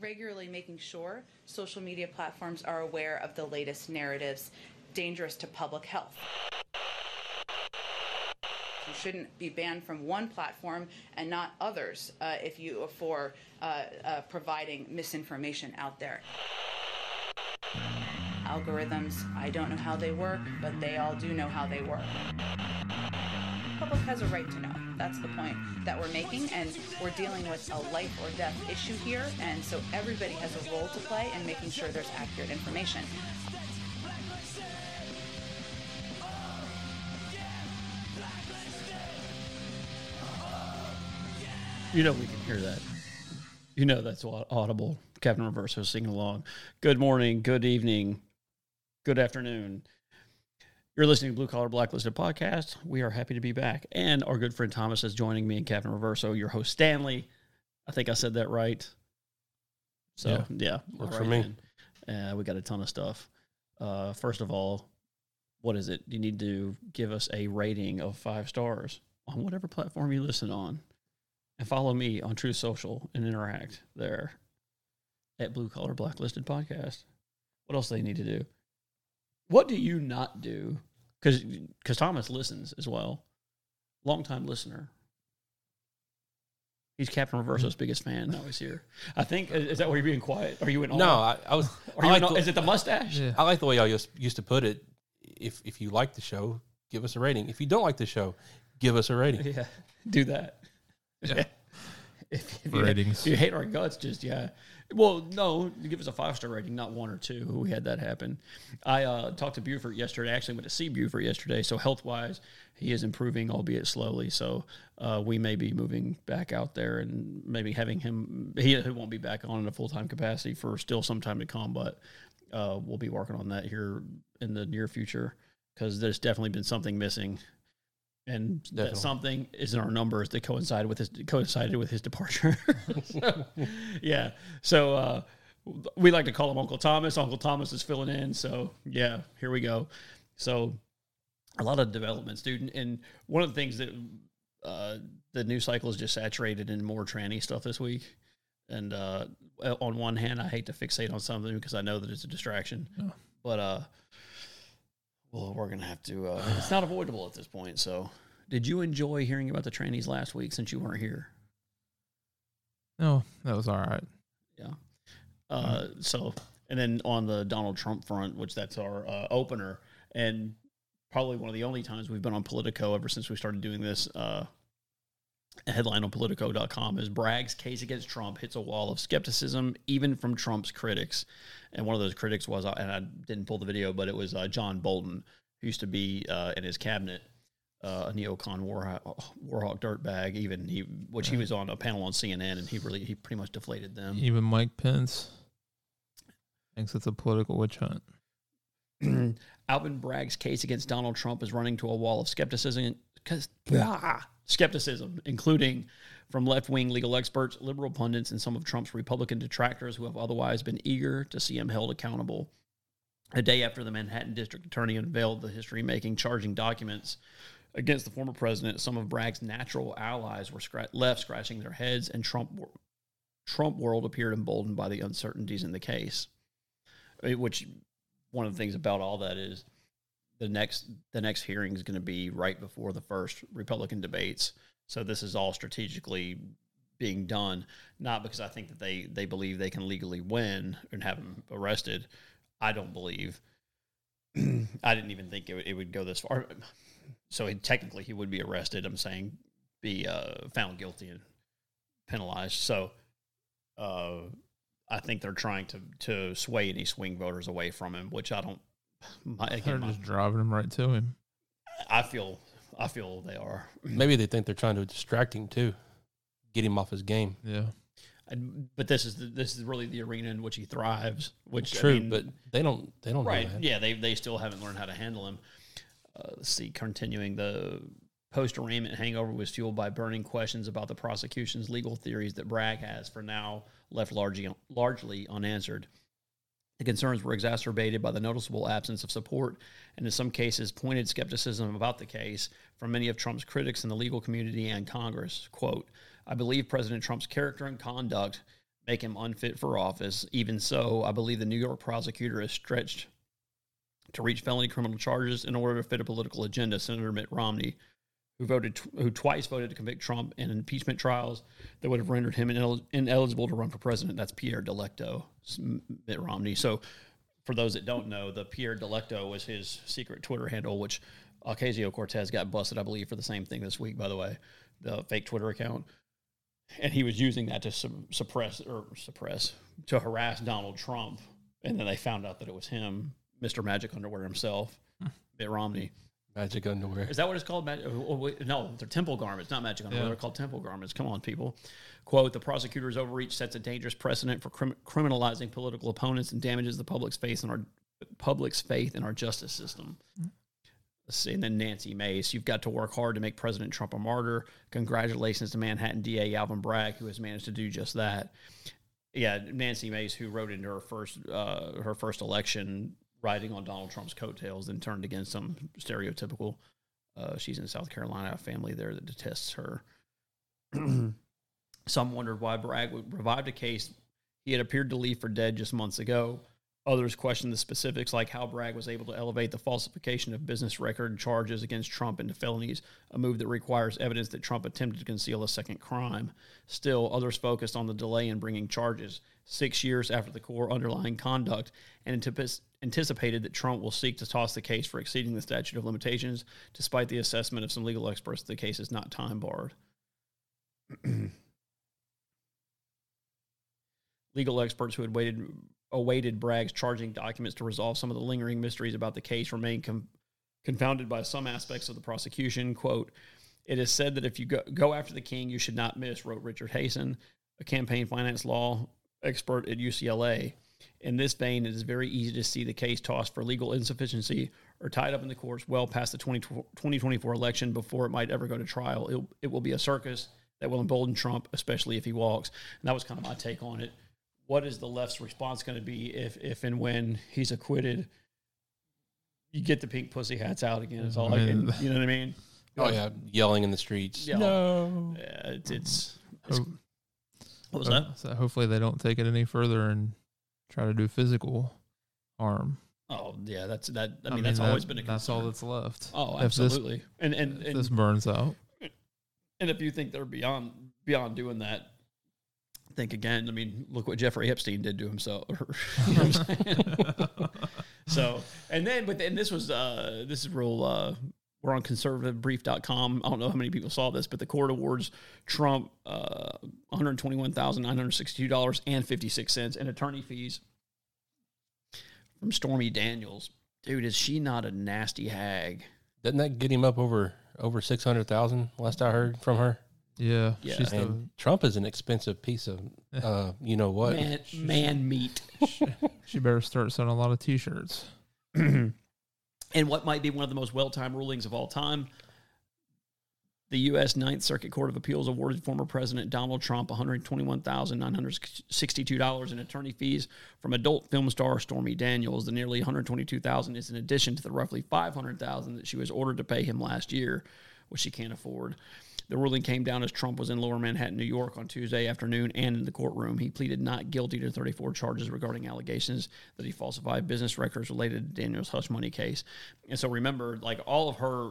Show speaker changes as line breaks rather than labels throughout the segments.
regularly making sure social media platforms are aware of the latest narratives dangerous to public health. You shouldn't be banned from one platform and not others uh, if you are for uh, uh, providing misinformation out there. Algorithms, I don't know how they work, but they all do know how they work. Public has a right to know. That's the point that we're making, and we're dealing with a life or death issue here, and so everybody has a role to play in making sure there's accurate information.
You know we can hear that. You know that's au- audible. Captain Reverso singing along. Good morning, good evening, good afternoon. You're listening to Blue Collar Blacklisted Podcast. We are happy to be back. And our good friend Thomas is joining me and Captain Reverso, your host Stanley. I think I said that right. So,
Yeah.
yeah,
Works
right
for me.
Uh, we got a ton of stuff. Uh, first of all, what is it? You need to give us a rating of five stars on whatever platform you listen on and follow me on Truth Social and interact there at Blue Collar Blacklisted Podcast. What else do they need to do? What do you not do? Because because Thomas listens as well, longtime listener. He's Captain Reverso's mm-hmm. biggest fan. Now he's here. I think is that why you're being quiet? Are you in?
No. I, I was.
Are
I
you
like,
in
the,
is it the mustache?
Yeah.
I like the way y'all used, used to put it. If if you like the show, give us a rating. If you don't like the show, give us a rating.
Yeah, do that.
Yeah.
if, if you,
Ratings.
if you hate our guts, just yeah. Well, no, you give us a five star rating, not one or two. We had that happen. I uh, talked to Buford yesterday. I actually went to see Buford yesterday. So health wise, he is improving, albeit slowly. So uh, we may be moving back out there and maybe having him. He, he won't be back on in a full time capacity for still some time to come, but uh, we'll be working on that here in the near future because there's definitely been something missing and that something is in our numbers that coincided with his coincided with his departure. So, yeah. So uh, we like to call him Uncle Thomas. Uncle Thomas is filling in. So yeah, here we go. So a lot of developments, dude. And one of the things that uh, the news cycle is just saturated in more tranny stuff this week. And uh, on one hand, I hate to fixate on something because I know that it's a distraction,
Yeah.
but uh, well, we're gonna have to. Uh, it's not avoidable at this point. So, did you enjoy hearing about the trannies last week since you weren't here?
No, that was all right.
Yeah. Uh, so, and then on the Donald Trump front, which that's our uh, opener, and probably one of the only times we've been on Politico ever since we started doing this. Uh, a headline on Politico.com is Bragg's case against Trump hits a wall of skepticism, even from Trump's critics. And one of those critics was, uh, and I didn't pull the video, but it was uh, John Bolton, who used to be uh, in his cabinet uh, a neocon Warhawk, Warhawk dirtbag, even he, which he was on a panel on CNN, and he really, he pretty much deflated them.
Even Mike Pence thinks it's a political witch hunt.
Alvin Bragg's case against Donald Trump is running to a wall of skepticism, 'cause- ah, skepticism, including from left wing legal experts, liberal pundits, and some of Trump's Republican detractors who have otherwise been eager to see him held accountable. A day after the Manhattan District Attorney unveiled the history making charging documents against the former president, some of Bragg's natural allies were scra- left scratching their heads, and Trump, Trump world appeared emboldened by the uncertainties in the case. Which one of the things about all that is the next the next hearing is going to be right before the first Republican debates. So this is all strategically being done, not because I think that they they believe they can legally win and have him arrested. I don't believe. I didn't even think it, would- it would go this far. So he, technically, he would be arrested. I'm saying be uh, found guilty and penalized. So uh, I think they're trying to to sway any swing voters away from him, which I don't. My,
They're
again, my,
just driving him right to him.
I feel I feel they are.
Maybe they think they're trying to distract him too, get him off his game.
Yeah.
And- But this is the, this is really the arena in which he thrives. Which I
True,
mean,
but they don't. They don't
right,
know that.
yeah, they they still haven't learned how to handle him. Uh, let's see, continuing the post arraignment hangover was fueled by burning questions about the prosecution's legal theories that Bragg has for now left largely largely unanswered. The concerns were exacerbated by the noticeable absence of support and, in some cases, pointed skepticism about the case from many of Trump's critics in the legal community and Congress. Quote, I believe President Trump's character and conduct make him unfit for office. Even so, I believe the New York prosecutor is stretched to reach felony criminal charges in order to fit a political agenda. Senator Mitt Romney, who voted, who twice voted to convict Trump in impeachment trials that would have rendered him inel- ineligible to run for president. That's Pierre Delecto, Mitt Romney. So, for those that don't know, the Pierre Delecto was his secret Twitter handle, which Ocasio Cortez got busted, I believe, for the same thing this week. By the way, the fake Twitter account, and he was using that to su- suppress or suppress to harass Donald Trump, and then they found out that it was him, Mister Magic Underwear himself, hmm. Mitt Romney.
Magic underwear.
Is that what it's called? Mag- oh, wait, no, they're temple garments, not magic underwear.
Yeah.
They're called temple garments. Come on, people. Quote, the prosecutor's overreach sets a dangerous precedent for crim- criminalizing political opponents and damages the public's faith in our public's faith in our justice system. See. And then Nancy Mace, you've got to work hard to make President Trump a martyr. Congratulations to Manhattan DA Alvin Bragg, who has managed to do just that. Yeah, Nancy Mace, who wrote into her first uh, her first election, riding on Donald Trump's coattails, then turned against some stereotypical. Uh, she's in South Carolina, a family there that detests her. Some wondered why Bragg revived a case he had appeared to leave for dead just months ago. Others questioned the specifics, like how Bragg was able to elevate the falsification of business record charges against Trump into felonies, a move that requires evidence that Trump attempted to conceal a second crime. Still, others focused on the delay in bringing charges, six years after the core underlying conduct, and antipis- anticipated that Trump will seek to toss the case for exceeding the statute of limitations, despite the assessment of some legal experts that the case is not time barred. legal experts who had waited awaited Bragg's charging documents to resolve some of the lingering mysteries about the case remain com- confounded by some aspects of the prosecution. Quote, it is said that if you go, go after the king, you should not miss, wrote Richard Hasen, a campaign finance law expert at UCLA. In this vein, it is very easy to see the case tossed for legal insufficiency or tied up in the courts well past the 20, 2024 election before it might ever go to trial. It, it will be a circus that will embolden Trump, especially if he walks. And that was kind of my take on it what is the left's response going to be if if and when he's acquitted you get the pink pussy hats out again it's all
I
I
mean-
can, mm-hmm. you know what i mean
Oh yeah, yelling in the streets.
Yeah.
No.
yeah, it's, it's, it's
Hope-
what was that oh,
So hopefully they don't take it any further and try to do physical harm.
oh yeah that's that i mean, that's always been a
that's all that's left.
oh
if this-
absolutely and and and,
this burns out,
and if you think they're beyond beyond doing that think again i mean look what jeffrey epstein did to himself You know what I'm saying? so and then but then this was uh this is real uh we're on conservativebrief.com. I don't know how many people saw this, but the court awards Trump uh, $121,962.56 in attorney fees from Stormy Daniels. Dude, is she not a nasty hag?
Doesn't that get him up over over six hundred thousand? Last I heard from her.
yeah,
Yeah.
she's the,
And Trump is an expensive piece of, uh, you know what?
Man, man meat.
she better start selling a lot of T-shirts.
and what might be one of the most well-timed rulings of all time. The U.S. Ninth Circuit Court of Appeals awarded former President Donald Trump $121,962 in attorney fees from adult film star Stormy Daniels. The nearly 122,000 is in addition to the roughly 500,000 that she was ordered to pay him last year, which she can't afford. The ruling came down as Trump was in Lower Manhattan, New York on Tuesday afternoon and in the courtroom. He pleaded not guilty to 34 charges regarding allegations that he falsified business records related to Daniels' hush money case. And so remember, like all of her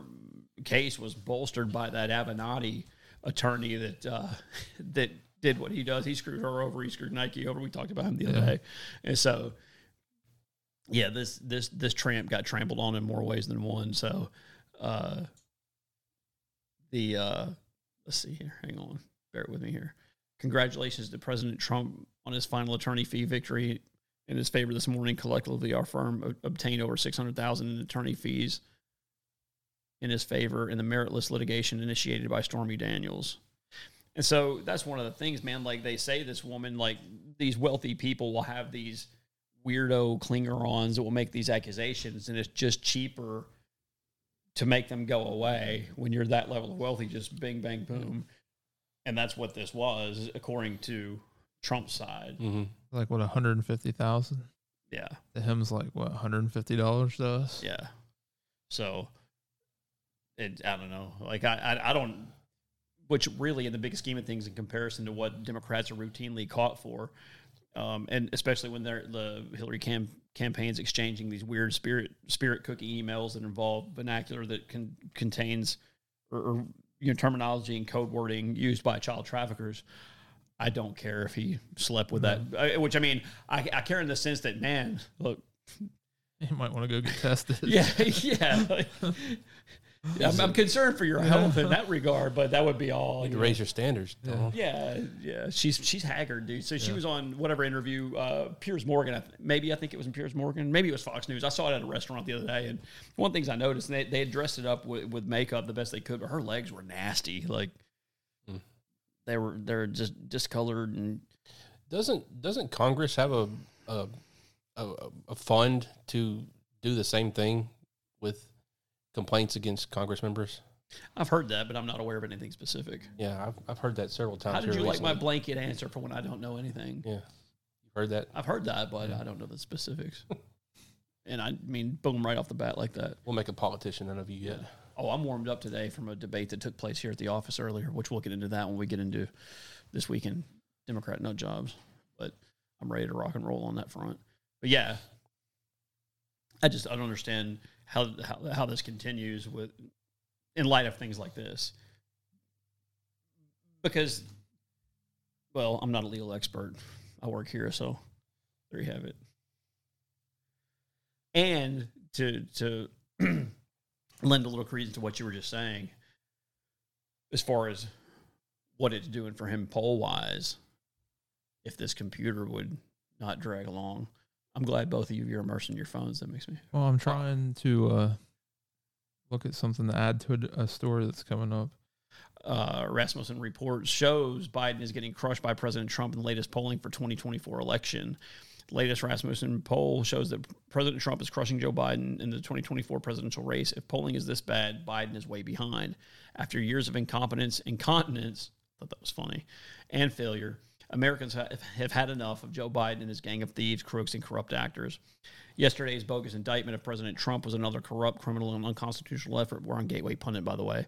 case was bolstered by that Avenatti attorney that uh, that did what he does. He screwed her over. He screwed Nike over. We talked about him the other
Yeah.
day. And so, yeah, this this this tramp got trampled on in more ways than one. So, uh, the uh, let's see here. Hang on, bear with me here. Congratulations to President Trump on his final attorney fee victory in his favor this morning. Collectively, our firm obtained over six hundred thousand in attorney fees in his favor in the meritless litigation initiated by Stormy Daniels. And so that's one of the things, man. Like they say, this woman, like these wealthy people will have these weirdo clinger-ons that will make these accusations, and it's just cheaper to make them go away when you're that level of wealthy. Just bing, bang, boom, and that's what this was, according to Trump's side.
hmm
Like what, one hundred and fifty thousand?
Yeah,
To him's like what, one hundred and fifty dollars to us?
yeah. So, it, I don't know. Like I, I, I don't. which really, in the big scheme of things, in comparison to what Democrats are routinely caught for, um, and especially when they're the Hillary cam- campaigns exchanging these weird spirit spirit cookie emails that involve vernacular that can, contains or, or you know terminology and code wording used by child traffickers. I don't care if he slept with that, I- which I mean, I, I care in the sense that man, look,
he might want to go get tested.
yeah, yeah. like, I'm, I'm concerned for your health in that regard, but that would be all.
Need
you know.
raise your standards. Donald.
Yeah, yeah. She's she's haggard, dude. So she was on whatever interview, uh, Piers Morgan. I th- maybe I think it was in Piers Morgan. Maybe it was Fox News. I saw it at a restaurant the other day, and one of the things I noticed, and they they had dressed it up with, with makeup the best they could, but her legs were nasty. Like
Mm.
they were they're just discolored and
Doesn't doesn't Congress have a a, a a fund to do the same thing with complaints against Congress members?
I've heard that, but I'm not aware of anything specific.
Yeah, I've, I've heard that several times.
How did you like my blanket answer for when I don't know anything?
Yeah, you've heard that.
I've heard that, but I don't know the specifics. and I mean, boom, right off the bat like that.
We'll make a politician out of you yet.
Oh, I'm warmed up today from a debate that took place here at the office earlier, which we'll get into that when we get into this weekend Democrat nut jobs. But I'm ready to rock and roll on that front. But yeah, I just I don't understand how how, how this continues with in light of things like this. Because, well, I'm not a legal expert. I work here, so there you have it. And to to lend a little credence to what you were just saying, as far as what it's doing for him poll wise, if this computer would not drag along. I'm glad both of you are immersed in your phones. That makes me
Well, I'm trying to uh, look at something to add to a, a story that's coming up.
uh, Rasmussen report shows Biden is getting crushed by President Trump in the latest polling for 2024 election. The latest Rasmussen poll shows that President Trump is crushing Joe Biden in the 2024 presidential race. If polling is this bad, Biden is way behind. After years of incompetence, incontinence, I thought that was funny, and failure, Americans ha- have had enough of Joe Biden and his gang of thieves, crooks, and corrupt actors. Yesterday's bogus indictment of President Trump was another corrupt, criminal, and unconstitutional effort. We're on Gateway Pundit, by the way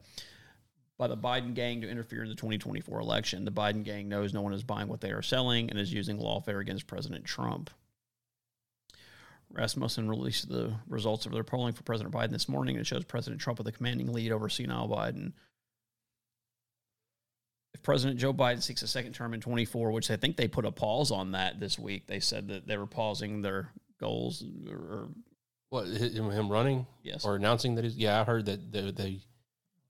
by the Biden gang to interfere in the 2024 election. The Biden gang knows no one is buying what they are selling and is using lawfare against President Trump. Rasmussen released the results of their polling for President Biden this morning, and it shows President Trump with a commanding lead over senile Biden. If President Joe Biden seeks a second term in 24, which I think they put a pause on that this week, they said that they were pausing their goals. Or, or
What him him running
yes,
or announcing that he's? Yeah, I heard that they, they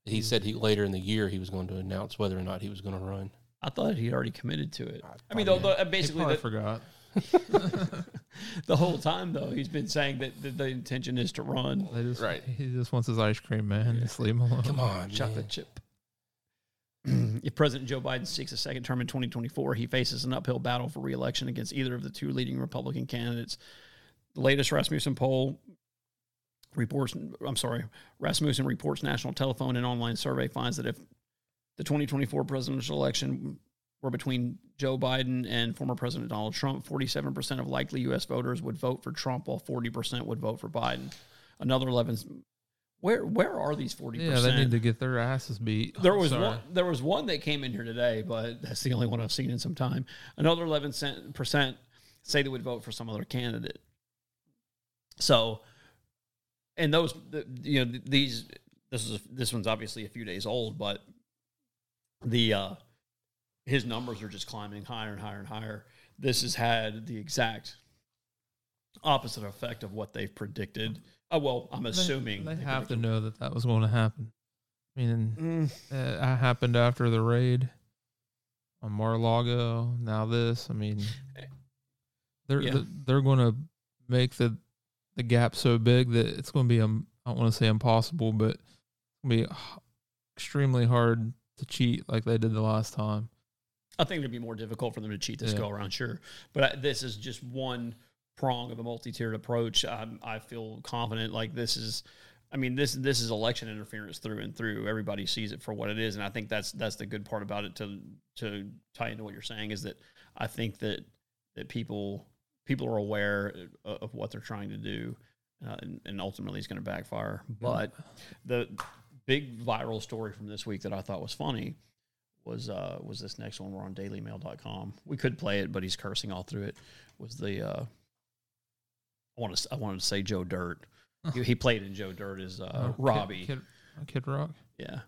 he hmm. said he later in the year he was going to announce whether or not he was going to run.
I thought he already committed to it.
I
I mean, though,
probably-
though, basically, I
forgot.
the whole time though he's been saying that, that the intention is to run
just,
Right.
He just wants his ice cream, man. Just leave him alone.
Come on,
chocolate
man.
chip if president joe biden seeks a second term in 2024 he faces an uphill battle for re-election against either of the two leading republican candidates the latest rasmussen poll reports i'm sorry rasmussen reports national telephone and online survey finds that if the 2024 presidential election were between Joe Biden and former President Donald Trump, 47% of likely U.S. voters would vote for Trump, while 40% would vote for Biden. Another 11. Where where are these 40%?
Yeah, they need to get their asses beat.
There was
Sorry.
one. There was one that came in here today, but that's the only one I've seen in some time. Another eleven percent say they would vote for some other candidate. So, and those, the- you know, these. This is this one's obviously a few days old, but the uh his numbers are just climbing higher and higher and higher. This has had the exact opposite effect of what they've predicted. Oh well, I'm assuming
they,
they
have to know that that was going to happen. I mean,
Mm.
uh, that happened after the raid on Mar-a-Lago. Now this, I mean, they're
Yeah.
they're going to make the the gap so big that it's going to be um, I don't want to say impossible, but it's going to be extremely hard to cheat like they did the last time.
I think it'd be more difficult for them to cheat this
Yeah.
go around, sure. But I, this is just one prong of a multi-tiered approach. I, I feel confident like this is. I mean this this is election interference through and through. Everybody sees it for what it is, and I think that's that's the good part about it. To to tie into what you're saying is that I think that that people people are aware of, of what they're trying to do, uh, and, and ultimately it's going to backfire. But the big viral story from this week that I thought was funny was uh was this next one. We're on dailymail.com. We could play it, but he's cursing all through it. Was the uh I want to I wanted to say Joe Dirt. he, he played in Joe Dirt as uh,
Oh,
Robbie.
Kid, Kid Rock.
Yeah.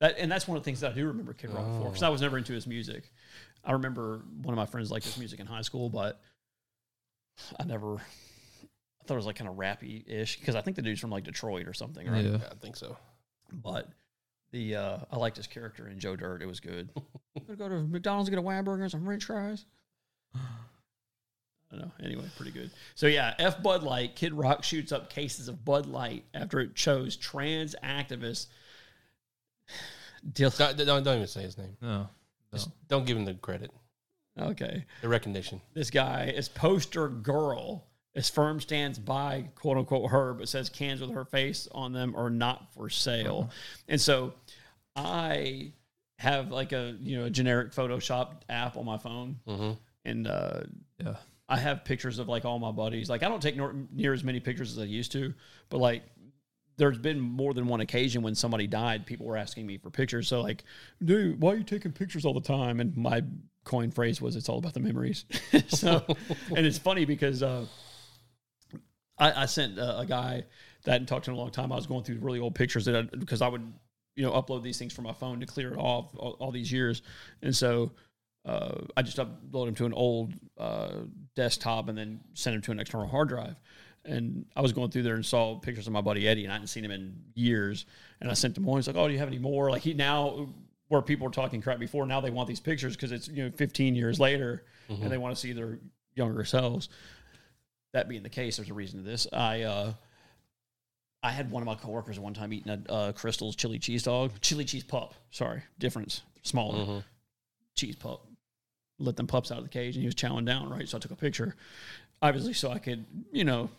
That and that's one of the things that I do remember Kid Rock for because I was never into his music. I remember one of my friends liked his music in high school, but I never. I thought it was like kind of rappy ish because I think the dude's from like Detroit or something, right?
Yeah.
Yeah, I think so.
But the uh, I liked his character in Joe Dirt. It was good. I'm Gonna go to McDonald's and get a Wham burger and some French fries. I don't know. Anyway, pretty good. So yeah, F Bud Light. Kid Rock shoots up cases of Bud Light after it chose trans activists. Deal.
Don't, don't, don't even say his name.
No.
Just don't give him the credit,
Okay.
the recognition.
This guy is poster girl. His firm stands by quote unquote her, but says cans with her face on them are not for sale. And so I have like a you know a generic Photoshop app on my phone,
hmm
and uh,
Yeah.
I have pictures of like all my buddies. Like I don't take nor- near as many pictures as I used to, but like there's been more than one occasion when somebody died, people were asking me for pictures. So like, dude, why are you taking pictures all the time? And my coin phrase was, "It's all about the memories." so, and it's funny because uh, I, I sent uh, a guy that I hadn't talked to in a long time. I was going through really old pictures that I, because I would you know upload these things from my phone to clear it off all, all these years, and so uh, I just upload them to an old uh, desktop and then send them to an external hard drive. And I was going through there and saw pictures of my buddy Eddie, and I hadn't seen him in years. And I sent him one. He's like, "Oh, do you have any more?" Like he now, where people were talking crap before, now they want these pictures because it's you know 15 years later, and they want to see their younger selves. That being the case, there's a reason to this. I uh, I had one of my coworkers one time eating a uh, Krystal's chili cheese dog, chili cheese pup. Sorry, difference, smaller
Mhm.
cheese pup. Let them pups out of the cage, and he was chowing down. Right, so I took a picture, obviously, so I could, you know,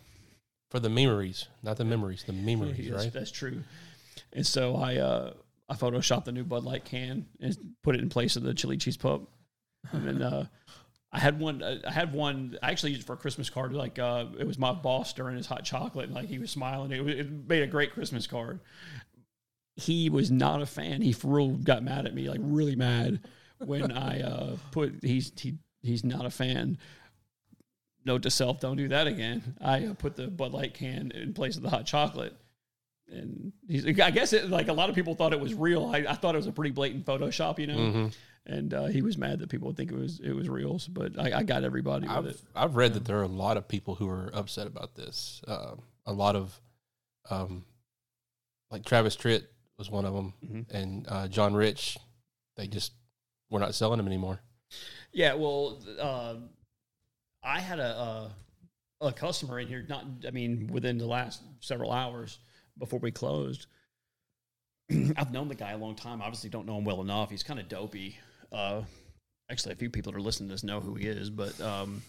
For the memories, not the memories, the memories,
that's,
right?
that's true. And so I uh, I photoshopped the new Bud Light can and put it in place of the chili cheese pup. And then uh, I had one. I had one. I actually used it for a Christmas card. Like uh, it was my boss during his hot chocolate, and like he was smiling. It, was- it made a great Christmas card. He was not a fan. He for real got mad at me, like really mad, when I uh, put he's he he's not a fan. Note to self: Don't do that again. I uh, put the Bud Light can in place of the hot chocolate and he's, I guess it, like a lot of people thought it was real. I, I thought it was a pretty blatant Photoshop, you know.
Mhm.
And uh, he was mad that people would think it was it was real. But I, I got everybody with
I've,
it.
I've read that there are a lot of people who are upset about this. Uh, a lot of, um, like Travis Tritt was one of them,
Mhm.
and uh, John Rich. They just we're not selling them anymore.
Yeah, well, uh, I had a, a a customer in here. Not, I mean, within the last several hours before we closed. I've known the guy a long time. Obviously, don't know him well enough. He's kind of dopey. Uh, actually, a few people that are listening to this know who he is, but um,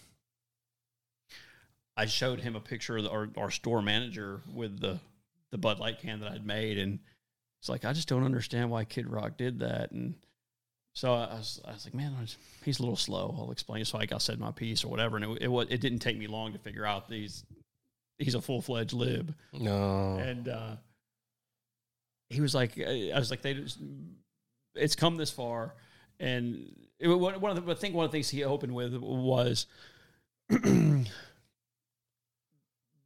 I showed him a picture of the, our, our store manager with the the Bud Light can that I'd made, and it's like I just don't understand why Kid Rock did that, and so I was, I was like, man, was- he's a little slow. I'll explain. So like I said my piece or whatever, and it it, it didn't take me long to figure out that he's a full fledged lib,
No,
and uh, he was like, I was like, they just, it's come this far, and it, one of the I think one of the things he opened with was.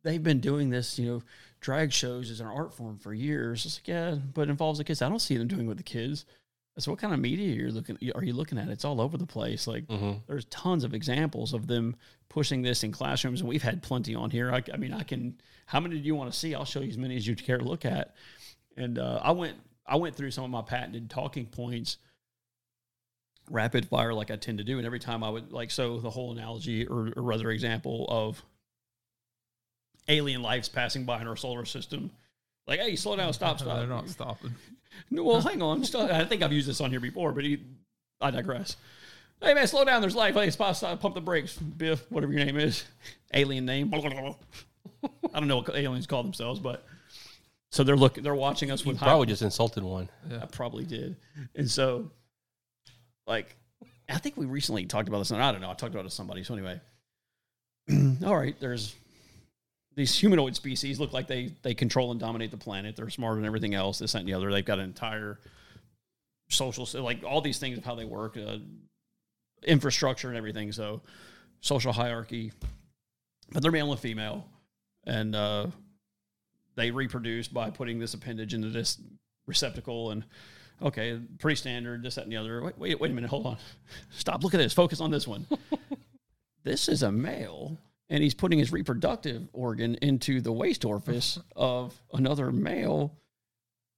They've been doing this, you know, drag shows as an art form for years. It's like, yeah, but it involves the kids. I don't see them doing it with the kids. So what kind of media you're looking are you looking at? It's all over the place. Like
hmm
there's tons of examples of them pushing this in classrooms, and we've had plenty on here. I, I mean, I can. How many do you want to see? I'll show you as many as you care to look at. And uh, I went, I went through some of my patented talking points, rapid fire, like I tend to do. And every time I would like, so the whole analogy, or, or rather example of alien lives passing by in our solar system. Like, hey, slow down, stop, stop.
They're not stopping.
No, well, hang on. Stop. I think I've used this on here before, but he, I digress. Hey man, slow down. There's life. Hey, stop, stop, pump the brakes, Biff. Whatever your name is, alien name. I don't know what aliens call themselves, but so they're looking. They're watching us
you
with
probably just insulted one.
I probably did, and so like I think we recently talked about this, and I don't know. I talked about it to somebody. So anyway, all right. There's these humanoid species look like they they control and dominate the planet. They're smarter than everything else. This that, and the other. They've got an entire social, like all these things of how they work, uh, infrastructure and everything. So social hierarchy, but they're male and female, and uh, they reproduce by putting this appendage into this receptacle and. Okay, pretty standard. This, that, and the other. Wait, wait, wait a minute. Hold on. Stop. Look at this. Focus on this one. this is a male and he's putting his reproductive organ into the waste orifice of another male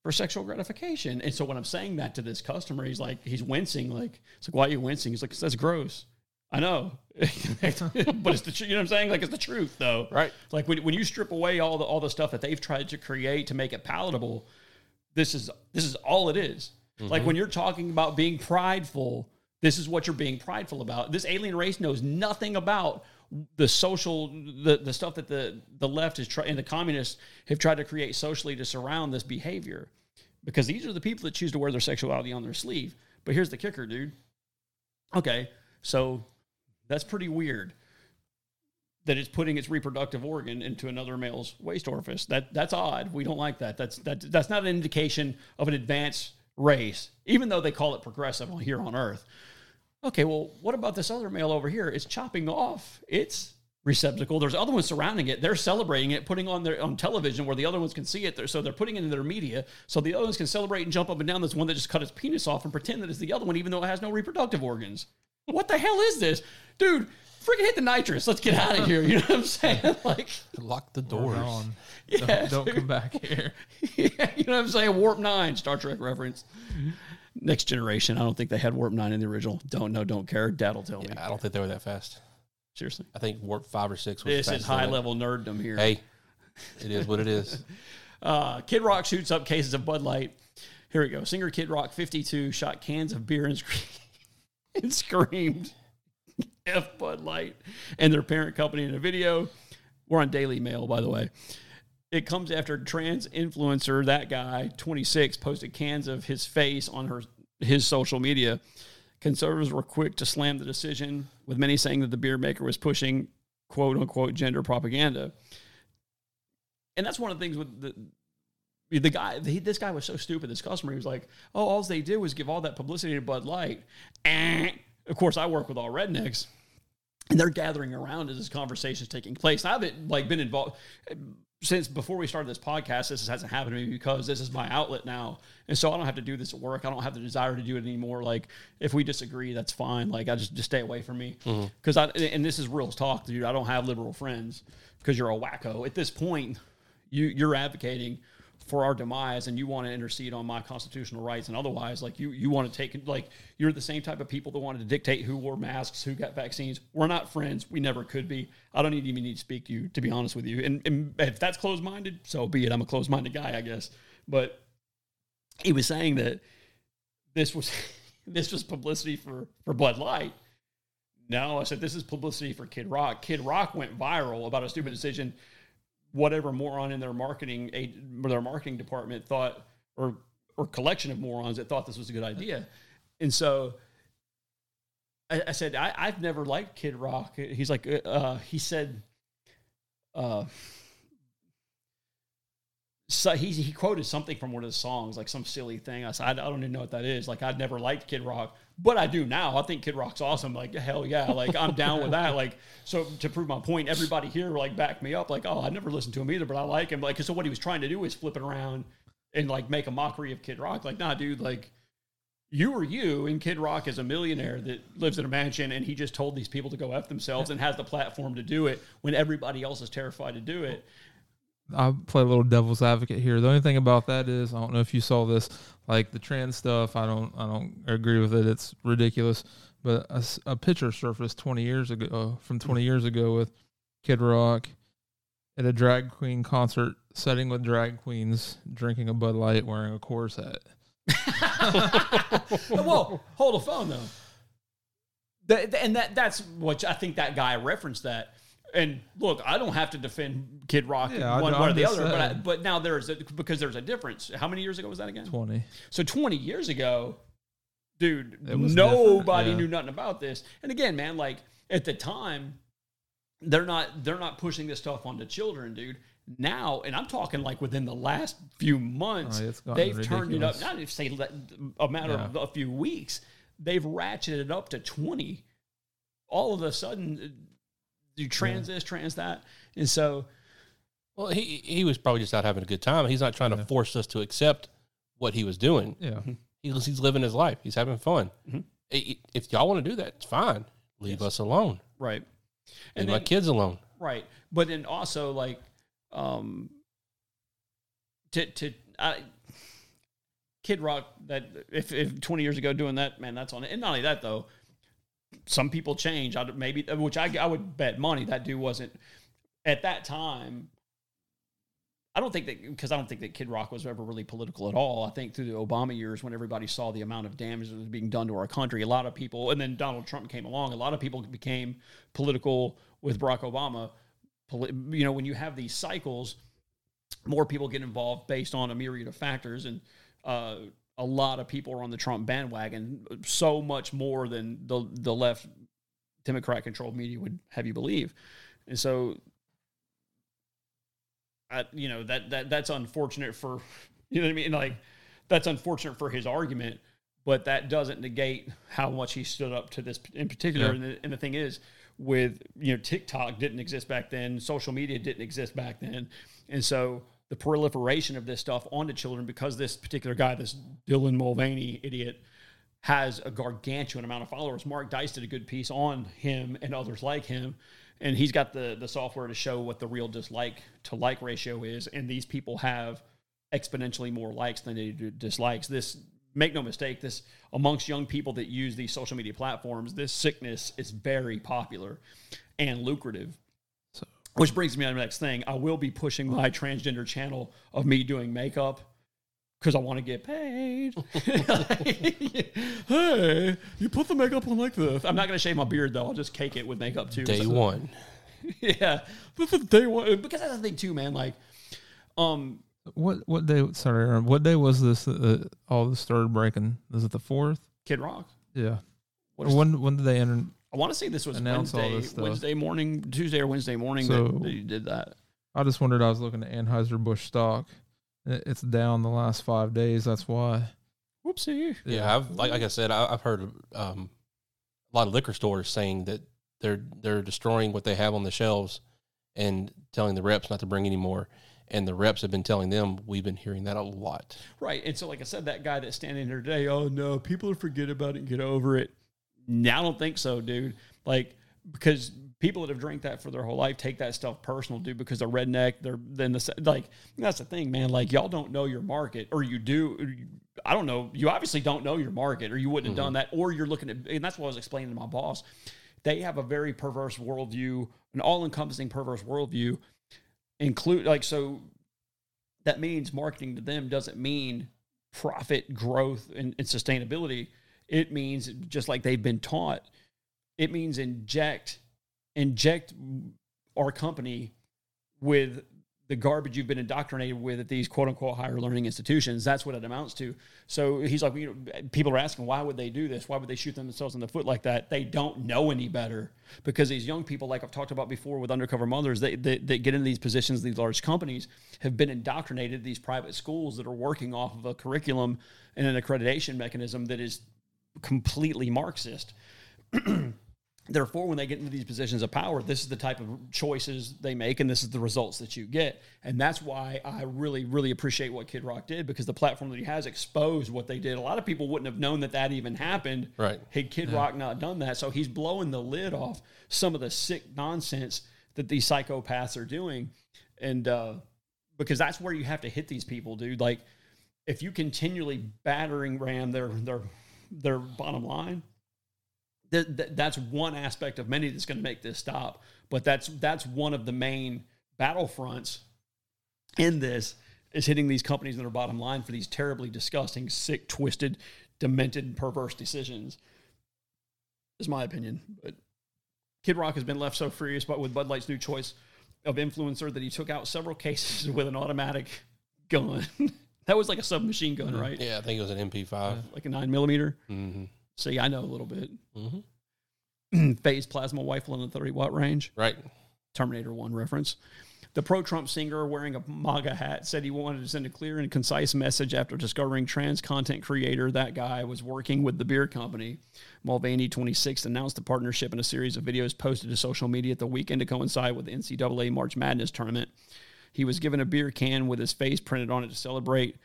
for sexual gratification. And so when I'm saying that to this customer, he's like, he's wincing, like, it's like, why are you wincing? He's like, that's gross. I know, but it's the you know what I'm saying. Like it's the truth, though.
Right.
Like when, when you strip away all the all the stuff that they've tried to create to make it palatable, this is this is all it is. Like mm-hmm. when you're talking about being prideful, this is what you're being prideful about. This alien race knows nothing about the social the, the stuff that the the left is trying and the communists have tried to create socially to surround this behavior because these are the people that choose to wear their sexuality on their sleeve. But here's the kicker dude. Okay so that's pretty weird that it's putting its reproductive organ into another male's waste orifice. That that's odd. We don't like that. That's that, that's not an indication of an advanced race even though they call it progressive here on earth okay, well, what about this other male over here? It's chopping off its receptacle. There's other ones surrounding it. They're celebrating it, putting on their on television where the other ones can see it. They're, so they're putting it in their media so the other ones can celebrate and jump up and down. This one that just cut his penis off and pretend that it's the other one, even though it has no reproductive organs. What the hell is this, dude? Freaking hit the nitrous. Let's get out of here. You know what I'm saying? Like,
Lock the
We're
doors.
gone.
yeah,
Don't, don't come back here.
yeah, you know what I'm saying? Warp Nine, Star Trek reference. Next generation. I don't think they had Warp Nine in the original. Don't know, don't care. Dad'll tell me.
Yeah, I don't think they were that fast.
Seriously.
I think warp five or six was
This is high level nerddom here.
Hey, it is what it is.
Uh, Kid Rock shoots up cases of Bud Light. Here we go. Singer Kid Rock, 52, shot cans of beer and, scre- and screamed F Bud Light and their parent company in a video. We're on Daily Mail, by the way. It comes after trans influencer, that guy, 26, posted cans of his face on her his social media. Conservatives were quick to slam the decision, with many saying that the beer maker was pushing quote unquote gender propaganda. And that's one of the things with the the guy, this guy was so stupid. This customer, he was like, "Oh, all they did was give all that publicity to Bud Light." And Of course, I work with all rednecks, and they're gathering around as this conversation is taking place. I haven't like been involved since before we started this podcast. This hasn't happened to me because this is my outlet now, and so I don't have to do this at work. I don't have the desire to do it anymore. Like, if we disagree, that's fine. Like, I just just stay away from me mm-hmm. because I and this is real talk, dude. I don't have liberal friends because you're a wacko. At this point, you you're advocating for our demise and you want to intercede on my constitutional rights and otherwise like you you want to take like you're the same type of people that wanted to dictate who wore masks who got vaccines. We're not friends. We never could be. I don't even need to speak to you to be honest with you. And, and if that's closed-minded so be it. I'm a closed-minded guy i guess. But he was saying that this was this was publicity for for bud light. No i said this is publicity for kid rock. Kid rock went viral about a stupid decision whatever moron in their marketing their marketing department thought or or collection of morons that thought this was a good idea. And so i, I said I, i've never liked kid rock. He's like uh, he said uh so he, he quoted something from one of his songs, like some silly thing. I said, I, don't even know what that is. Like, I'd never liked Kid Rock, but I do now. I think Kid Rock's awesome. Like, hell yeah. Like, I'm down with that. Like, so to prove my point, everybody here, like, back me up. Like, oh, I never listened to him either, but I like him. Like, so what he was trying to do is flip it around and, like, make a mockery of Kid Rock. Like, nah, dude, like, you are you, and Kid Rock is a millionaire that lives in a mansion, and he just told these people to go F themselves and has the platform to do it when everybody else is terrified to do it.
I'll play a little devil's advocate here. The only thing about that is I don't know if you saw this, like the trans stuff. I don't I don't agree with it. It's ridiculous. But a picture surfaced 20 years ago uh, from 20 years ago with Kid Rock at a drag queen concert setting with drag queens drinking a Bud Light wearing a Coors hat.
Hold the phone though. That, and that that's what I think that guy referenced that. And look, I don't have to defend Kid Rock
Yeah,
one way or the other, but I, but now there's a, because there's a difference. How many years ago was that again?
20.
So 20 years ago, dude, nobody
yeah.
knew nothing about this. And again, man, like at the time, they're not they're not pushing this stuff onto children, dude. Now, and I'm talking like within the last few months,
Oh,
they've turned it up.
ridiculous.
Not if say a matter of a few weeks, they've ratcheted it up to 20. All of a sudden, you trans this, trans that, and so
Well, he he was probably just out having a good time. He's not trying to force us to accept what he was doing.
Yeah.
He's, he's living his life. He's having fun.
Mhm.
I- I- If y'all want to do that, it's fine. Leave us alone.
right,
Leave
and
my kids alone.
right, but then also like, um, to to I. Kid Rock, that if, if 20 years ago doing that, man, that's on it. And not only that, though, some people change. I maybe, which I, I would bet money that dude wasn't at that time. I don't think that because I don't think that Kid Rock was ever really political at all. I think through the Obama years, when everybody saw the amount of damage that was being done to our country, a lot of people, and then Donald Trump came along, a lot of people became political with Barack Obama. You know, when you have these cycles, more people get involved based on a myriad of factors, and uh, a lot of people are on the Trump bandwagon, so much more than the the left Democrat controlled media would have you believe, and so. I, you know that that that's unfortunate for you know what I mean like that's unfortunate for his argument but that doesn't negate how much he stood up to this in particular
Yeah.
and, the, and the thing is with you know TikTok didn't exist back then social media didn't exist back then and so the proliferation of this stuff onto children because this particular guy this Dylan Mulvaney idiot has a gargantuan amount of followers. Mark Dice did a good piece on him and others like him, and he's got the the software to show what the real dislike to like ratio is. And these people have exponentially more likes than they do dislikes. This make no mistake, this amongst young people that use these social media platforms, this sickness is very popular and lucrative.
So-
Which brings me to the next thing. I will be pushing my transgender channel of me doing makeup because I want to get paid. hey, you put the makeup on like this. I'm not going to shave my beard though. I'll just cake it with makeup too.
Day
So-
one.
yeah, this is day one because that's the thing too, man. Like, um,
What what day? Sorry, Aaron. What day was this? Uh, all this started breaking. Is it the fourth?
Kid Rock.
Yeah.
What
Or when when did they enter?
I want to say this was
Announce all
Wednesday,
this stuff.
Wednesday morning, Tuesday or Wednesday morning
So-
that, that you did that.
I just wondered. I was looking at Anheuser Busch stock. It- It's down the last five days. That's why.
Whoopsie.
Yeah, I've like, like I said, I, I've heard um, a lot of liquor stores saying that they're they're destroying what they have on the shelves and telling the reps not to bring any more. And the reps have been telling them we've been hearing that a lot.
Right. And so, like I said, that guy that's standing there today, oh no, people forget about it and get over it. Now, I don't think so, dude. Like, because people that have drank that for their whole life take that stuff personal, dude, because they're redneck. They're then the like, that's the thing, man. Like, y'all don't know your market, or you do. or you- I don't know. You obviously don't know your market, or you wouldn't have done mm-hmm. that, or you're looking at, and that's what I was explaining to my boss. They have a very perverse worldview, an all encompassing perverse worldview include like so that means marketing to them doesn't mean profit growth and, and sustainability it means just like they've been taught it means inject inject our company with the garbage you've been indoctrinated with at these quote unquote higher learning institutions. That's what it amounts to. So he's like, you know, people are asking, why would they do this? Why would they shoot themselves in the foot like that? They don't know any better because these young people, like I've talked about before with undercover mothers, they, they, they get into these positions, these large companies have been indoctrinated, these private schools that are working off of a curriculum and an accreditation mechanism that is completely Marxist. Therefore, when they get into these positions of power, this is the type of choices they make, and this is the results that you get. And that's why I really, really appreciate what Kid Rock did because the platform that he has exposed what they did. A lot of people wouldn't have known that that even happened
Right.
had Kid Rock not done that. So he's blowing the lid off some of the sick nonsense that these psychopaths are doing. And uh, because that's where you have to hit these people, dude. Like, if you continually battering ram their their their bottom line, that, that that's one aspect of many that's going to make this stop. But that's that's one of the main battlefronts in this is hitting these companies in their bottom line for these terribly disgusting, sick, twisted, demented, perverse decisions. Is my opinion. But Kid Rock has been left so furious but with Bud Light's new choice of influencer that he took out several cases with an automatic gun. That was like a submachine gun, right?
Yeah, I think it was an MP5.
Like a nine millimeter.
hmm
See, I know a little bit.
hmm
Phase plasma rifle in the 30 watt range.
Right.
Terminator 1 reference. The pro Trump singer wearing a MAGA hat said he wanted to send a clear and concise message after discovering trans content creator that guy was working with the beer company. Mulvaney, 26, announced the partnership in a series of videos posted to social media at the weekend to coincide with the NCAA March Madness tournament. He was given a beer can with his face printed on it to celebrate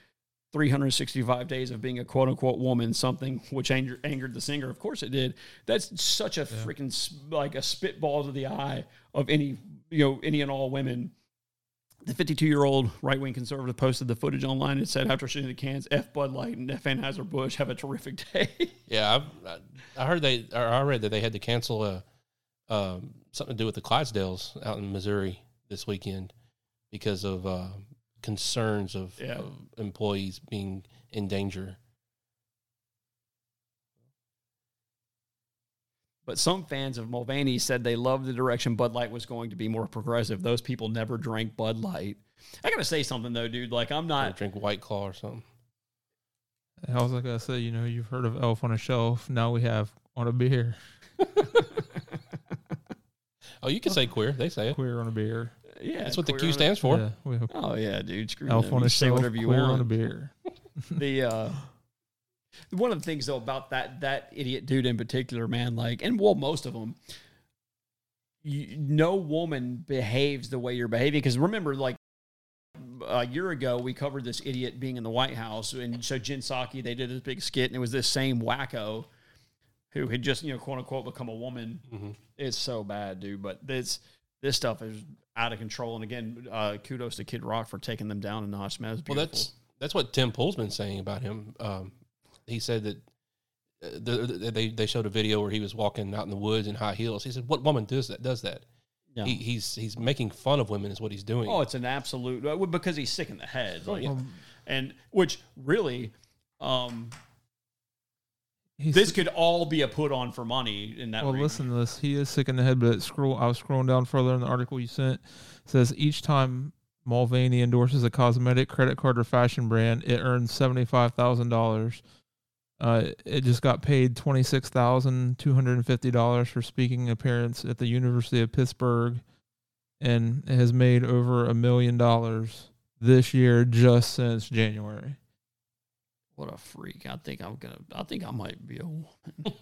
365 days of being a quote unquote woman, something which angered, angered the singer. Of course it did. That's such a freaking like a spitball to the eye of any, you know, any and all women. The 52 year old right wing conservative posted the footage online and said, after shooting the cans, F Bud Light and F Anheuser-Busch have a terrific day.
Yeah, I've, I, I heard they, or I read that they had to cancel a, um, something to do with the Clydesdales out in Missouri this weekend because of uh, concerns of,
Yeah.
of employees being in danger.
But some fans of Mulvaney said they loved the direction Bud Light was going to be more progressive. Those people never drank Bud Light. I gotta say something though, dude. Like I'm
Or
not.
drink White Claw or something.
I was like I said, you know, you've heard of Elf on a Shelf. Now we have on a beer,
Oh, you can say queer. They say it.
queer on a beer.
Yeah,
That's what the Q stands for.
Yeah, we
Oh yeah, dude. Screw
Elf
them.
on
You
a
say
Shelf,
whatever you
queer on a beer.
the uh, one of the things though about that that idiot dude in particular, man, like, and well, most of them, you, no woman behaves the way you're behaving. Because remember, like a year ago, we covered this idiot being in the White House, and so Jen Psaki, they did this big skit, and it was this same wacko who had just you know quote unquote become a woman.
Mhm.
It's so bad, dude. But this this stuff is out of control. And again, uh, kudos to Kid Rock for taking them down a notch, man. It
Well, that's that's what Tim Pool's been saying about him. Um, he said that uh, the, the, they they showed a video where he was walking out in the woods in high heels. He said, "What woman does that? Does that?
Yeah.
He, he's he's making fun of women, is what he's doing."
Oh, it's an absolute because he's sick in the head, like,
yeah.
and which really, um,
He's
this could all be a put on for money in that.
Well, listen to this. He is sick in the head, but scroll. I was scrolling down further in the article you sent. It says each time Mulvaney endorses a cosmetic, credit card, or fashion brand, it earns seventy five thousand dollars. Uh, it just got paid twenty six thousand two hundred and fifty dollars for speaking appearance at the University of Pittsburgh, and it has made over a million dollars this year just since January.
What a freak! I think I'm gonna. I think I might be a woman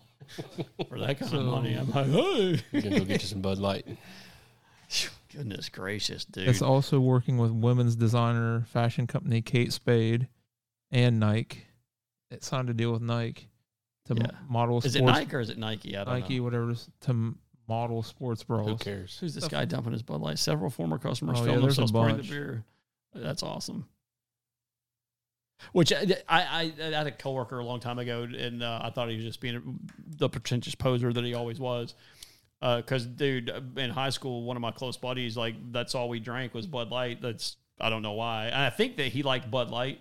for that kind of money. I'm like, hey,
You can go get you some Bud Light.
goodness gracious, dude.
It's also working with women's designer fashion company Kate Spade and Nike. It signed a deal with Nike to
Yeah.
model
is it
sports
Nike or is it Nike? I don't
Nike
know.
whatever to model sports
Who cares?
Who's this guy dumping his Bud Light? Several former customers
Oh,
filmed
there's a
themselves pouring the beer. That's awesome. Which I, I, I had a coworker a long time ago, and uh, I thought he was just being the pretentious poser that he always was. Because, dude, in high school, one of my close buddies, like, that's all we drank was Bud Light. That's, I don't know why. And I think that he liked Bud Light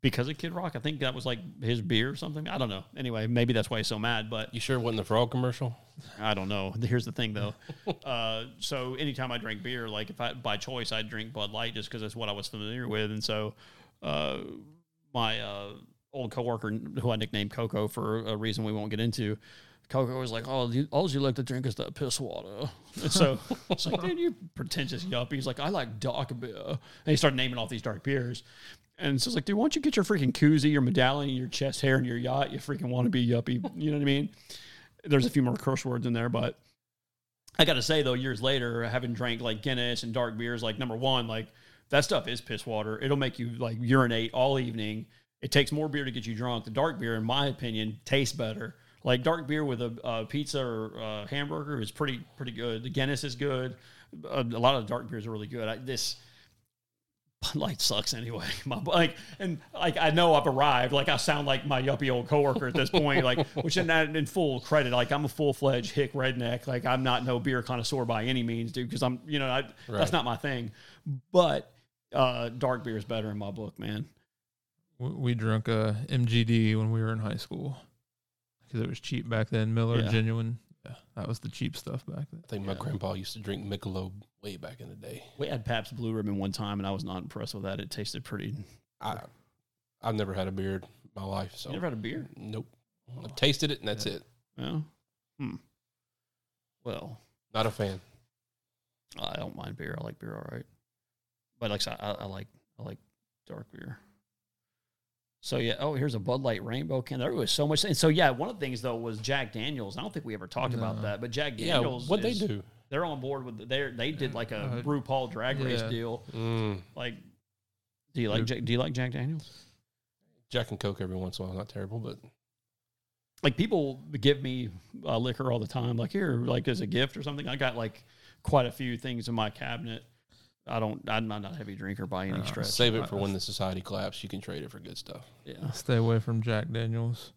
because of Kid Rock. I think that was like his beer or something. I don't know. Anyway, maybe that's why he's so mad, but
You sure it wasn't the frog commercial?
I don't know. Here's the thing, though. uh, so anytime I drink beer, like if I by choice, I drink Bud Light just because that's what I was familiar with, and so uh, my uh, old coworker, who I nicknamed Coco for a reason we won't get into. Coco was like, "Oh, you, all you like to drink is that piss water." And so it's like, dude, you pretentious yuppie. He's like, "I like dark beer," and he started naming off these dark beers. And so it's like, dude, why don't you get your freaking koozie, your medallion, your chest hair, and your yacht? You freaking want to be yuppie. You know what I mean? There's a few more curse words in there, but I got to say though, years later, having drank like Guinness and dark beers, like number one, like that stuff is piss water. It'll make you like urinate all evening. It takes more beer to get you drunk. The dark beer, in my opinion, tastes better. Like dark beer with a uh, pizza or uh, hamburger is pretty pretty good. The Guinness is good. A, a lot of the dark beers are really good. I, this Bud Light sucks anyway. My like and like I know I've arrived. Like I sound like my yuppie old coworker at this point. Like which in that in full credit. Like I'm a full fledged hick redneck. Like I'm not no beer connoisseur by any means, dude. Because I'm you know I, that's not my thing. But uh, dark beer is better in my book, man.
We, we drank a MGD when we were in high school because it was cheap back then. Miller
Yeah.
Genuine. Yeah, that was the cheap stuff back then.
I think my grandpa used to drink Michelob way back in the day.
We had Pabst Blue Ribbon one time, and I was not impressed with that. It tasted pretty.
I I've never had a beer in my life, so
You never had a beer?
nope. I've tasted it and that's
Yeah.
it.
No. Hmm. Well,
Not a fan.
I don't mind mind beer. I like beer all right, but like I, I, I like I like dark beer. So yeah, oh here's a Bud Light Rainbow can. There was so much, and so yeah, one of the things though was Jack Daniels. I don't think we ever talked about that, but Jack Daniels.
Yeah,
Daniels,
what they do?
They're on board with they they did like a
Uh,
RuPaul Drag Race deal.
Mm,
Like, do you like Jack, do you like Jack Daniels?
Jack and Coke every once in a while, not terrible, but
like people give me uh, liquor all the time like here like as a gift or something i got like quite a few things in my cabinet i don't i'm not a heavy drinker by any
Uh,
stretch
save it for when the society collapses. You can trade it for good stuff.
yeah
Stay away from Jack Daniels.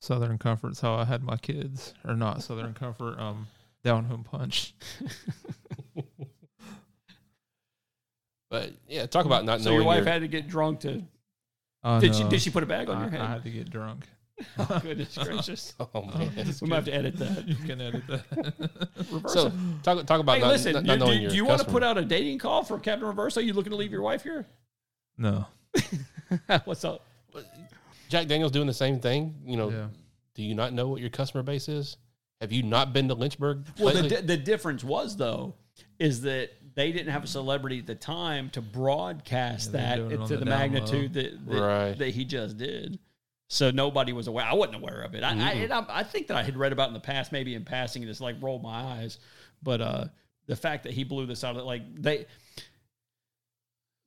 Southern Comfort's how I had my kids, or not Southern Comfort. Um, Down Home Punch.
But yeah, talk about not
so
knowing
your wife
your-
had to get drunk to
Oh,
did she did she put a bag on
I,
your head?
I had to get drunk.
Oh, goodness gracious
Oh man.
we might have to edit that
You can edit that.
reverse
so talk talk about
hey
not,
listen
not,
you-
not
do,
knowing
do
your
you want to put out a dating call for captain reverse are you looking to leave your wife here
no.
what's up
Jack Daniels doing the same thing. You know,
Yeah.
do you not know what your customer base is? Have you not been to Lynchburg?
Well, the, di- the difference was though, is that they didn't have a celebrity at the time to broadcast
Yeah, they're doing it
that to
the
the, magnitude that that,
Right.
that he just did. So nobody was aware. I wasn't aware of it. I, I,
Mm-mm.
and I, I think that I had read about it in the past, maybe in passing, and just like rolled my eyes. But uh, the fact that he blew this out of like they.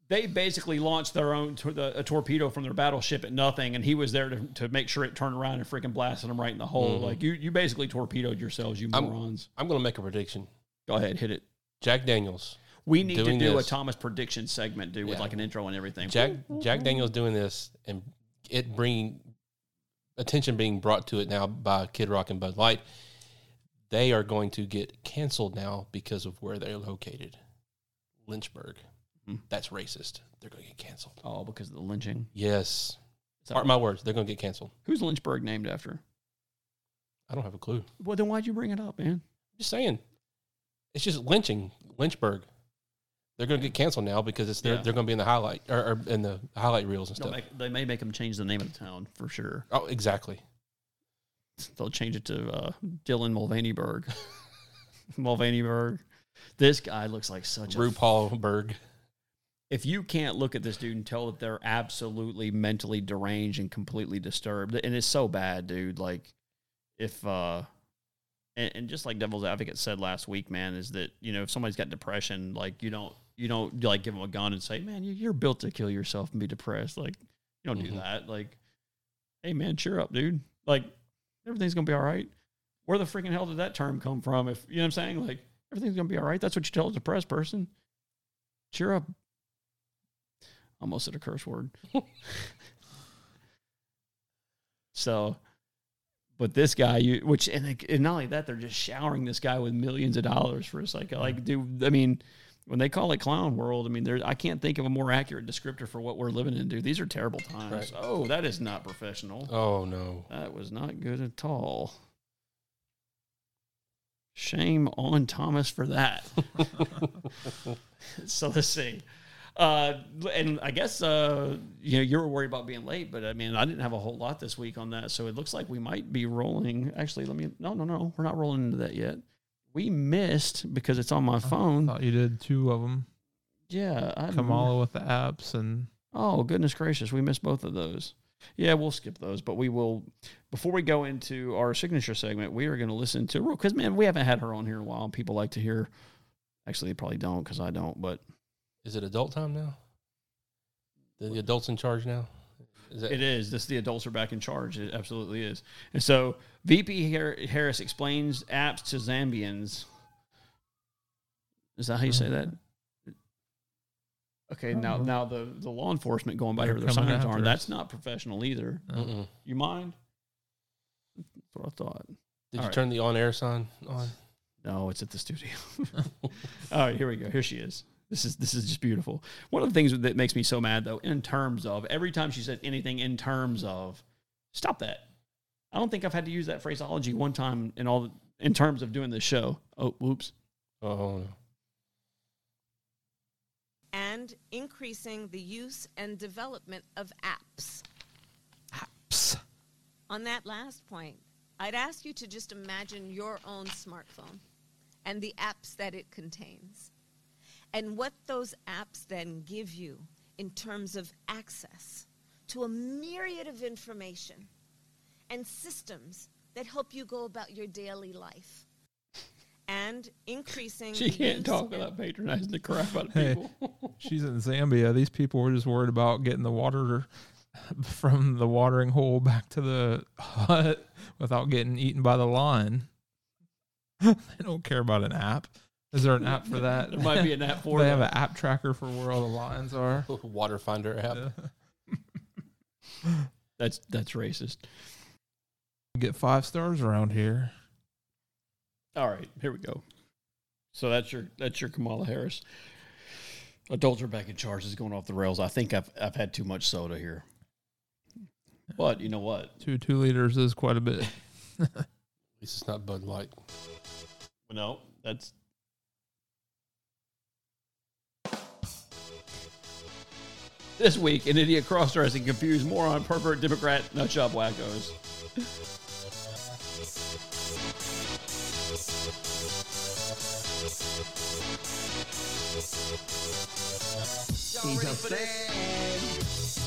They basically launched their own tor- the, a torpedo from their battleship at nothing, and he was there to, to make sure it turned around and freaking blasted them right in the hole.
Mhm.
Like you, you basically torpedoed yourselves, you
I'm-
morons.
I'm going to make a prediction.
Go ahead, hit it.
Jack Daniels.
We need to do
this.
a Thomas prediction segment, dude, with like an intro and everything.
Jack Jack Daniels doing this and it bringing attention being brought to it now by Kid Rock and Bud Light. They are going to get canceled now because of where they're located, Lynchburg.
Hmm.
That's racist. They're going to get canceled.
Oh, because of the lynching.
Yes,
that
mark my words. They're going to get canceled.
Who's Lynchburg named after?
I don't have a clue.
Well, then why'd you bring it up, man?
just saying. It's just lynching, Lynchburg. They're going to get canceled now because it's they're,
Yeah.
they're going to be in the highlight or, or in the highlight reels and
They'll
stuff.
make, they may make them change the name of the town for sure.
oh, exactly.
They'll change it to uh, Dylan Mulvaneyberg. Mulvaneyberg. This guy looks like such a.
RuPaul Berg.
If you can't look at this dude and tell that they're absolutely mentally deranged and completely disturbed, and it's so bad, dude. Like, if uh, and, and just like Devil's Advocate said last week, man, is that you know if somebody's got depression, like you don't you don't like give them a gun and say, man, you, you're built to kill yourself and be depressed. Like you don't do
Mhm.
that. Like, hey, man, cheer up, dude. Like everything's gonna be all right. Where the freaking hell did that term come from? If you know what I'm saying, like everything's gonna be all right. That's what you tell a depressed person. Cheer up. Almost said a curse word. so, but this guy, you which and, like, and not only that, they're just showering this guy with millions of dollars for a second. Like, dude, I mean, when they call it clown world, I mean, there I can't think of a more accurate descriptor for what we're living in, dude. These are terrible times.
Right.
Oh, that is not professional.
Oh no.
That was not good at all. Shame on Thomas for that. so let's see. Uh, and I guess uh, you know you were worried about being late, but I mean I didn't have a whole lot this week on that, so it looks like we might be rolling. Actually, let me. No, no, no, we're not rolling into that yet. We missed because it's on my phone.
Thought you did two of them.
yeah, I
Kamala with the apps and
Oh, goodness gracious. We missed both of those. Yeah, we'll skip those, but we will. Before we go into our signature segment, we are going to listen to because man, we haven't had her on here in a while. and People like to hear. Actually, they probably don't because I don't. But
Is it adult time now? The, the adults in charge now? Is that,
it is. This the adults are back in charge. It absolutely is. And so VP Harris explains apps to Zambians. Is that how you say mm-hmm. that? Okay, now
Oh.
now the the law enforcement going by
They're
here with their
coming
signs
after
on.
us.
That's not professional either.
Mm-mm.
You mind? That's what I thought.
Did
All
you
right.
turn the on air sign on?
No, it's at the studio. All right, here we go. Here she is. This is this is just beautiful. One of the things that makes me so mad though, in terms of every time she said anything in terms of, stop that. I don't think I've had to use that phraseology one time in all in terms of doing this show. Oh, whoops.
Oh no.
and increasing the use and development of apps.
apps.
On that last point, I'd ask you to just imagine your own smartphone and the apps that it contains. And what those apps then give you in terms of access to a myriad of information and systems that help you go about your daily life. And increasing
She can't
use
talk
and-
without patronizing the crap out of
Hey.
people.
She's in Zambia. These people were just worried about getting the water from the watering hole back to the hut without getting eaten by the lion. they don't care about an app. Is there an app for that?
there might be an app for
they
that.
have an app tracker for where all the lions are.
Water Finder app.
That's that's racist.
Get five stars around here.
All right, here we go. So that's your that's your Kamala Harris. Adults are back in charge. Is going off the rails. I think I've I've had too much soda here. But you know what?
Two two liters is quite a bit.
At least it's not Bud Light.
No, that's. This week, an idiot cross-dressing confused moron, pervert, Democrat, nutshop wackos.
He's a fan.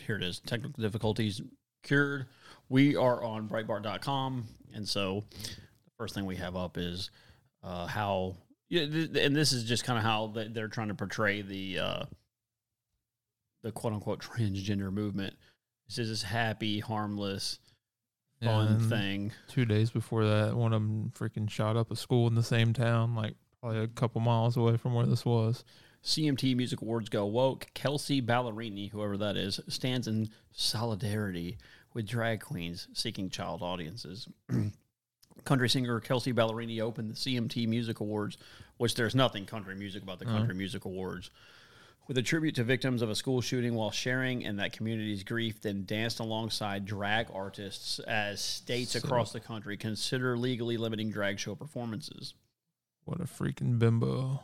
Here it is. Technical difficulties cured. We are on Breitbart.com, and so the first thing we have up is uh, how, and this is just kind of how they- they're trying to portray the uh, the quote unquote transgender movement. This is this happy, harmless, fun thing.
Two days before that, one of them freaking shot up a school in the same town, like probably a couple miles away from where this was.
CMT Music Awards go woke. Kelsea Ballerini, whoever that is, stands in solidarity with drag queens seeking child audiences. country singer Kelsea Ballerini opened the CMT Music Awards, which there's nothing country music about the uh-huh. Country Music Awards, with a tribute to victims of a school shooting while sharing in that community's grief, then danced alongside drag artists as states across the country consider legally limiting drag show performances.
What a freaking bimbo.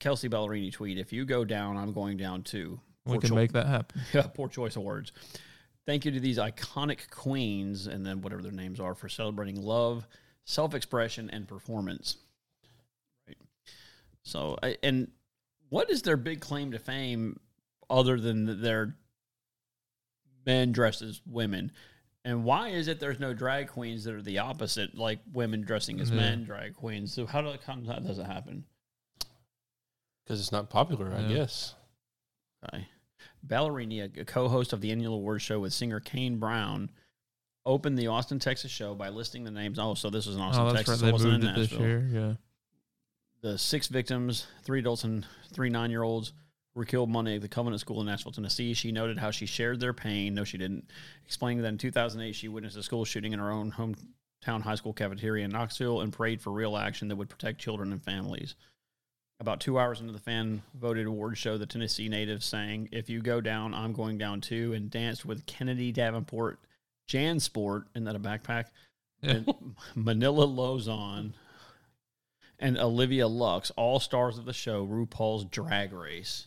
Kelsea Ballerini tweet: If you go down, I'm going down too.
We can
cho-
make that happen.
yeah, poor choice of words. Thank you to these iconic queens and then whatever their names are for celebrating love, self-expression, and performance. Right. So, and what is their big claim to fame other than their men dressed as women? And why is it there's no drag queens that are the opposite, like women dressing as
Yeah.
men drag queens? So how do how that doesn't happen?
Because it's not popular, I guess.
Okay. Ballerini, a, co-host of the annual award show with singer Kane Brown, opened the Austin, Texas show by listing the names. Oh, so this was in Austin,
oh,
Texas.
right. They
it wasn't
moved
in
it this year. Yeah.
The six victims, three adults and three nine-year-olds, were killed Monday at the Covenant School in Nashville, Tennessee. She noted how she shared their pain. No, she didn't. Explaining that in 2008, she witnessed a school shooting in her own hometown high school cafeteria in Knoxville and prayed for real action that would protect children and families. About two hours into the fan voted award show, the Tennessee native sang, If you go down, I'm going down too, and danced with Kennedy Davenport, Jan Sport, isn't that a backpack? And Manila Luzon and Olivia Lux, all stars of the show, RuPaul's Drag Race.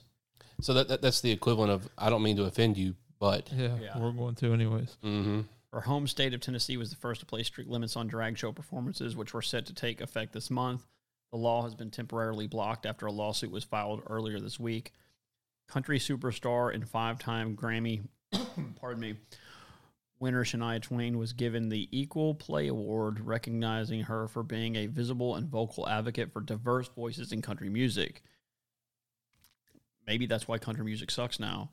So that, that that's the equivalent of I don't mean to offend you, but
yeah.
Yeah.
We're going to anyways.
mm-hmm.
Her home state of Tennessee was the first to place strict limits on drag show performances, which were set to take effect this month. The law has been temporarily blocked after a lawsuit was filed earlier this week. Country superstar and five time Grammy, pardon me, winner Shania Twain was given the Equal Play Award, recognizing her for being a visible and vocal advocate for diverse voices in country music. Maybe that's why country music sucks now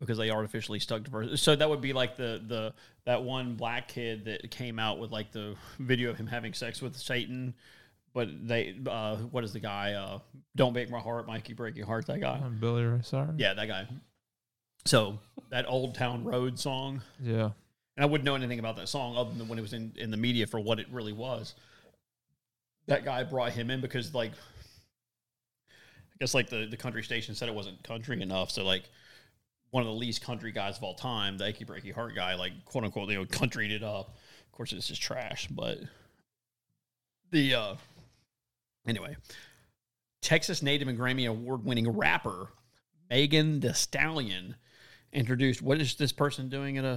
because they artificially stuck diverse. So that would be like the the that one black kid that came out with like the video of him having sex with Satan, but they uh, what is the guy? Uh, Don't break my heart, Mikey, break your heart. That guy.
I'm Billy Ray Cyrus.
Yeah, that guy. So that Old Town Road song,
Yeah.
and I wouldn't know anything about that song other than when it was in in the media for what it really was. That guy brought him in because like. I guess like the, the country station said it wasn't country enough, so like one of the least country guys of all time, the Achy Breaky Heart guy, like quote unquote, you know, countryed it up. Of course, this is trash, but the uh anyway, Texas native and Grammy award winning rapper Megan Thee Stallion introduced. What is this person doing at a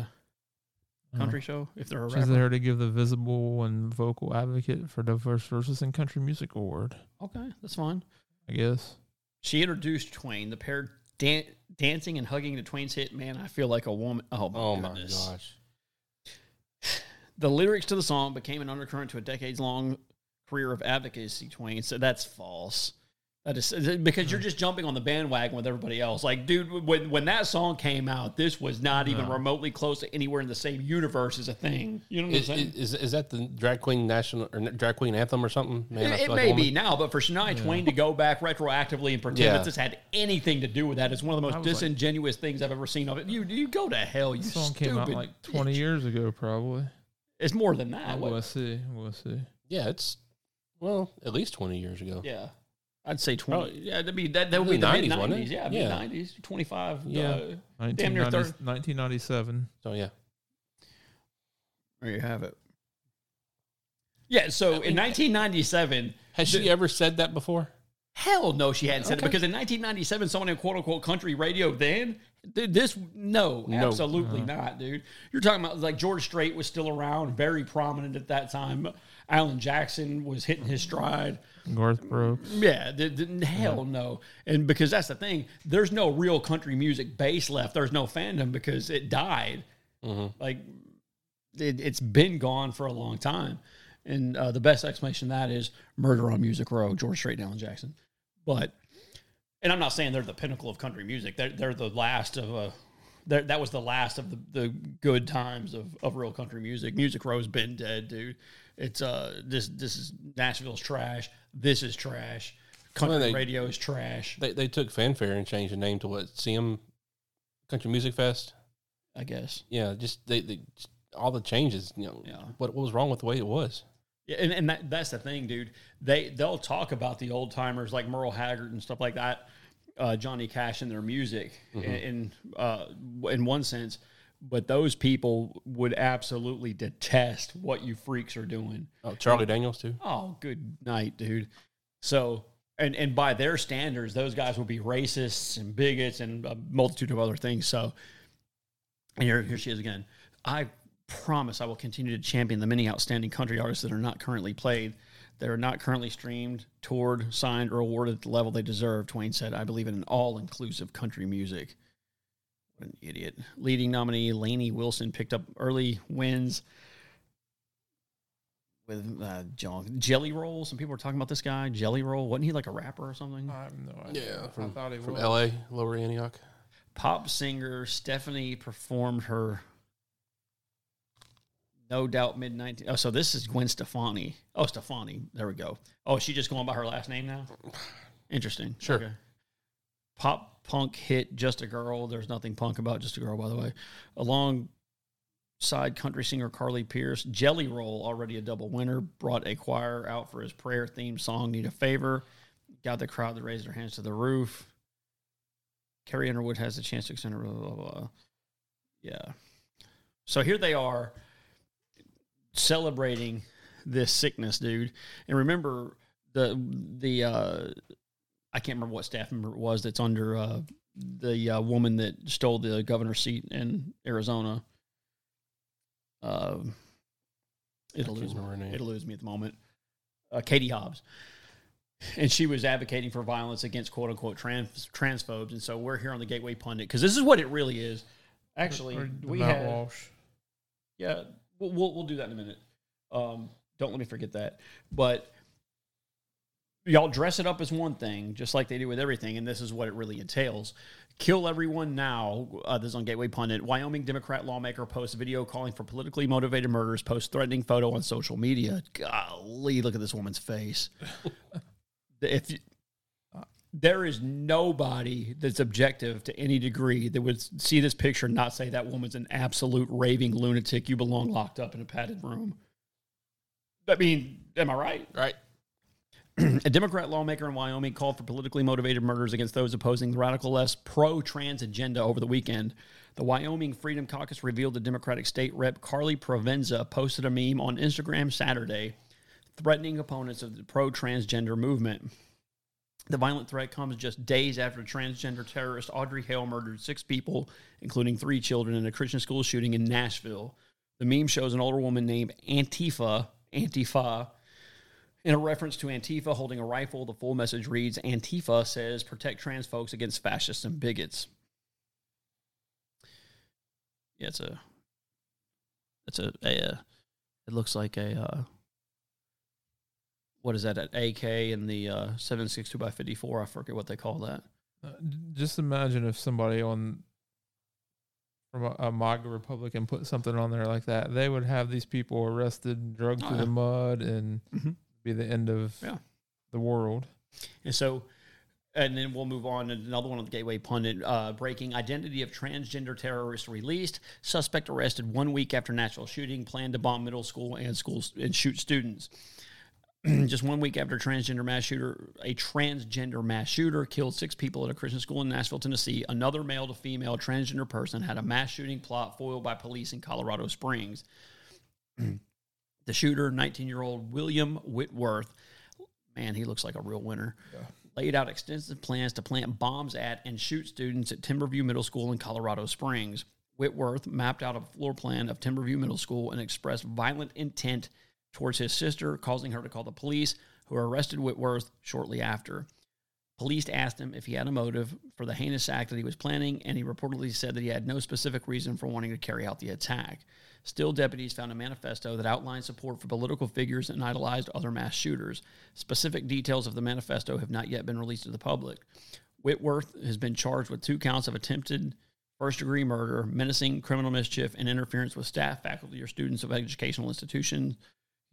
uh-huh. country show? If they're a
She's
rapper,
there to give the visible and vocal advocate for diverse voices in country music award.
okay, that's fine.
I guess.
She introduced Twain. The pair dan- dancing and hugging to Twain's hit "Man, I Feel Like a Woman." Oh my
Oh my
goodness!
gosh.
The lyrics to the song became an undercurrent to a decades long career of advocacy. Twain So that's false. That is because you're hmm. just jumping on the bandwagon with everybody else. Like, dude, when when that song came out, this was not even
No.
remotely close to anywhere in the same universe as a thing. You know what I'm
Is,
saying?
is, is that the drag queen national or drag queen anthem or something? Man, I
it it
like
may be now, but for Shania Twain to go back retroactively and pretend
Yeah.
that this had anything to do with that is one of the most
was like-
disingenuous things I've ever seen of it. You you go to hell, you
song
stupid.
came out like 20
bitch.
years ago, probably.
It's more than that. What-
we'll see. We'll see.
Yeah, it's well at least twenty years ago.
Yeah. I'd say 20.
Probably-
yeah, that'd be, that, that would be the
the
mid
90s, wasn't it?
Yeah,
Yeah.
mid 90s, 25.
Yeah.
Uh, Damn near
1990 1997.
So yeah,
there you have it. Yeah, so in 1997,
has she ever said that before?
hell no, she hadn't said it because in 1997, someone in quote unquote country radio then, th- this, no,
No.
absolutely not, dude. You're talking about like George Strait was still around, very prominent at that time. Alan Jackson was hitting his stride.
Garth Brooks.
Yeah, the, the, hell no. And because that's the thing, there's no real country music base left. There's no fandom because it died. Like it, it's been gone for a long time. And uh, the best explanation of that is Murder on Music Row, George Strait and Alan Jackson. But, and I'm not saying they're the pinnacle of country music. They're, they're the last of a. they're- That was the last of the, the good times of, of real country music. Music Row's been dead, dude. It's uh this this is Nashville's trash. This is trash. Country
Well, they-
radio is trash.
They they took fanfare and changed the name to what CM Country Music Fest.
I guess.
Yeah, just they, they just, all the changes. You know,
Yeah.
what what was wrong with the way it was?
Yeah, and, and that, that's the thing, dude. They they'll talk about the old timers like Merle Haggard and stuff like that, uh, Johnny Cash and their music in in, uh, in one sense, but those people would absolutely detest what you freaks are doing.
Oh, Charlie Daniels too.
Oh, good night, dude. So, and and by their standards, those guys would be racists and bigots and a multitude of other things. So, and here, here she is again. I promise I will continue to champion the many outstanding country artists that are not currently played, that are not currently streamed, toured, signed, or awarded at the level they deserve. Twain said, "I believe in an all-inclusive country music." What an idiot! Leading nominee Lainey Wilson picked up early wins with uh, John Jelly Roll. Some people were talking about this guy, Jelly Roll. Wasn't he like a rapper or something?
I have no idea.
Yeah,
I
from,
thought he
from
was.
L.A. Lower Antioch.
Pop singer Stephanie performed her No Doubt Mid 19. Oh, so this is Gwen Stefani. Oh, Stefani. There we go. Oh, is she just going by her last name now? Interesting.
Sure.
Pop punk hit Just a Girl. There's nothing punk about Just a Girl, by the way. Alongside country singer Carly Pearce, Jelly Roll, already a double winner, brought a choir out for his prayer themed song, Need a Favor. Got the crowd to raise their hands to the roof. Carrie Underwood has the chance to extend her. Blah, blah, blah. Yeah. So here they are celebrating this sickness, dude. And remember the the uh, I can't remember what staff member it was that's under uh, the uh, woman that stole the governor's seat in Arizona. Uh, it'll lose
remember her name.
it'll lose me at the moment. Uh, Katie Hobbs, and she was advocating for violence against quote unquote trans transphobes. And so we're here on the Gateway Pundit because this is what it really is. Actually,
Or the
we
Matt
had
Walsh.
yeah, we'll, we'll we'll do that in a minute. Um, don't let me forget that. But y'all dress it up as one thing, just like they do with everything, and this is what it really entails. Kill everyone now. Uh, this is on Gateway Pundit. Wyoming Democrat lawmaker posts video calling for politically motivated murders. Post threatening photo on social media. Golly, look at this woman's face. if you, there is nobody that's objective to any degree that would see this picture and not say that woman's an absolute raving lunatic. You belong locked up in a padded room. I mean, am I right?
Right.
A Democrat lawmaker in Wyoming called for politically motivated murders against those opposing the radical left's pro trans agenda over the weekend. The Wyoming Freedom Caucus revealed the Democratic state rep Karlee Provenza posted a meme on Instagram Saturday threatening opponents of the pro transgender movement. The violent threat comes just days after transgender terrorist Audrey Hale murdered six people, including three children, in a Christian school shooting in Nashville. The meme shows an older woman named Antifa, Antifa, in a reference to Antifa holding a rifle. The full message reads Antifa says, protect trans folks against fascists and bigots. Yeah, it's a, it's a, a, uh, it looks like a, uh, what is that, an AK and the uh, 762 by 54. I forget what they call that.
Uh, just imagine if somebody on from a, a MAGA Republican put something on there like that. They would have these people arrested, drugged
Oh,
through
yeah.
the mud, and
Mhm.
be the end of
Yeah.
the world.
And so, and then we'll move on to another one on the Gateway Pundit. Uh, breaking identity of transgender terrorist released. Suspect arrested one week after Nashville shooting. Planned to bomb middle school and schools and shoot students. Just one week after transgender mass shooter, a transgender mass shooter killed six people at a Christian school in Nashville, Tennessee. Another male to female transgender person had a mass shooting plot foiled by police in Colorado Springs. the shooter, 19 year old William Whitworth, man, he looks like a real winner. Laid out extensive plans to plant bombs at and shoot students at Timberview Middle School in Colorado Springs. Whitworth mapped out a floor plan of Timberview Middle School and expressed violent intent towards his sister, causing her to call the police, who arrested Whitworth shortly after. Police asked him if he had a motive for the heinous act that he was planning, and he reportedly said that he had no specific reason for wanting to carry out the attack. Still, deputies found a manifesto that outlined support for political figures and idolized other mass shooters. Specific details of the manifesto have not yet been released to the public. Whitworth has been charged with two counts of attempted first degree murder, menacing criminal mischief, and interference with staff, faculty, or students of educational institutions.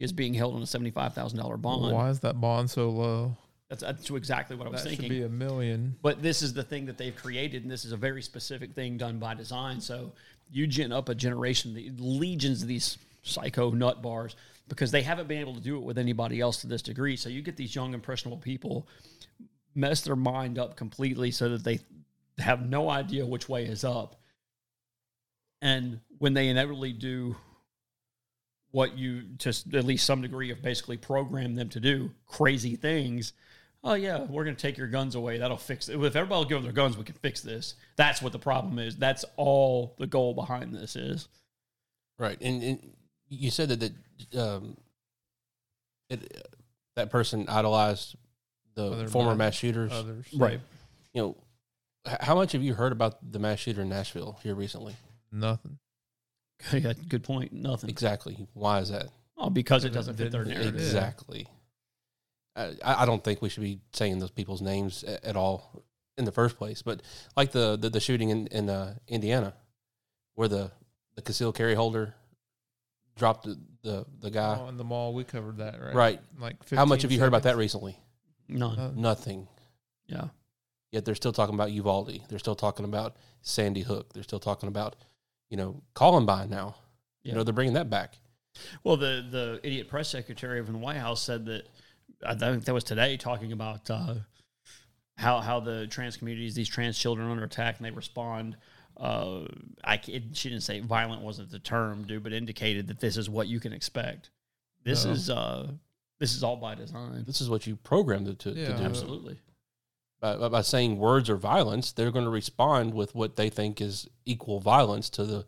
Is being held on a $75,000 bond.
Why is that bond so low?
That's, that's exactly what I was
That
thinking.
should be a million.
But this is the thing that they've created, and this is a very specific thing done by design. So you gin up a generation, the legions of these psycho nut bars, because they haven't been able to do it with anybody else to this degree. So you get these young, impressionable people mess their mind up completely so that they have no idea which way is up. And when they inevitably do what you to s- at least some degree of basically program them to do crazy things oh yeah we're going to take your guns away that'll fix it if everybody will give them their guns we can fix this that's what the problem is that's all the goal behind this is
Right, and, and you said that that um, it, that person idolized the
Other
former
mass-
mass shooters.
Others.
right
You know, how much have you heard about the mass shooter in Nashville here recently?
Nothing.
yeah, good point nothing
Exactly. Why is that?
oh because it doesn't fit their narrative
Exactly. I, I don't think we should be saying those people's names a- at all in the first place. But like the the, the shooting in in uh, Indiana, where the the concealed carry holder dropped the the, the guy.
Oh, in the mall, we covered that, right?
Right.
Like
How much
15
have you heard about that recently?
none
Uh,
Nothing.
yeah
Yet they're still talking about Uvalde. They're still talking about Sandy Hook. They're still talking about, you know, Columbine now. You know, they're bringing that back.
Well, the the idiot press secretary of the White House said that I think that was today talking about uh, how how the trans communities, these trans children, are under attack, and they respond. Uh, I c- she didn't say violent wasn't the term, dude, but indicated that this is what you can expect. This
No.
is uh, this is all by design.
This is what you programmed it to,
Yeah.
to do.
Absolutely.
By, by- saying words or violence, they're going to respond with what they think is equal violence to the.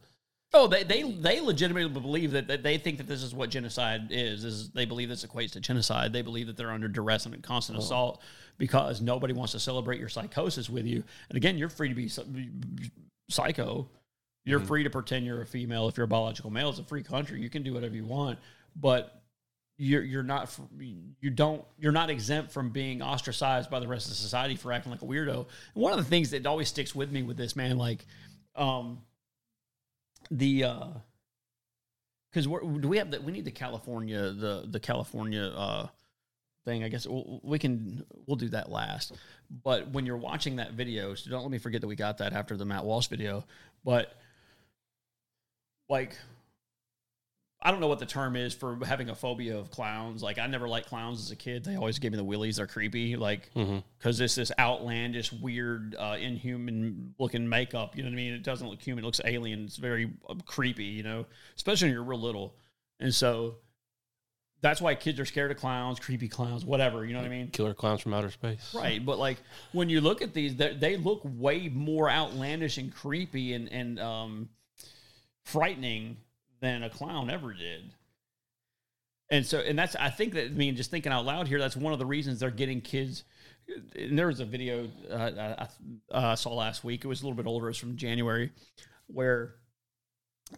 Oh, they they they legitimately believe that, that they think that this is what genocide is. Is they believe this equates to genocide. They believe that they're under duress and constant uh-huh. assault because nobody wants to celebrate your psychosis with you. And again, you're free to be psycho. You're mm-hmm. free to pretend you're a female if you're a biological male. It's a free country. You can do whatever you want, but you're you're not you don't you're not exempt from being ostracized by the rest of society for acting like a weirdo. And one of the things that always sticks with me with this man, like, um, the uh because do we have that? we need the california the the california uh thing i guess we'll, we can we'll do that last but when you're watching that video so don't let me forget that we got that after the matt walsh video but like I don't know what the term is for having a phobia of clowns. Like I never liked clowns as a kid. They always gave me the willies. They're creepy. Like because it's this outlandish, weird, uh, inhuman looking makeup. You know what I mean? It doesn't look human. It looks alien. It's very uh, creepy. You know, especially when you're real little. And so that's why kids are scared of clowns, creepy clowns, whatever. You know what I mean?
Killer clowns from outer space.
Right, but like when you look at these, they, they look way more outlandish and creepy and and um, frightening than a clown ever did. And so, and that's I think that I mean, just thinking out loud here, that's one of the reasons they're getting kids. And there was a video uh, I uh, saw last week. It was a little bit older. It was from January, where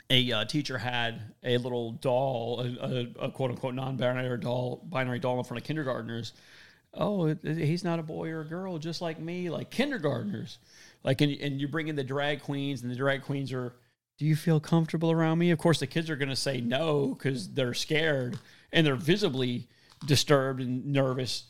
a uh, teacher had a little doll, a, a, a quote unquote non binary doll, binary doll in front of kindergartners. Oh, he's not a boy or a girl, just like me, like kindergartners. Like, and, and you bring in the drag queens, and the drag queens are, do you feel comfortable around me? Of course, the kids are going to say no because they're scared and they're visibly disturbed and nervous.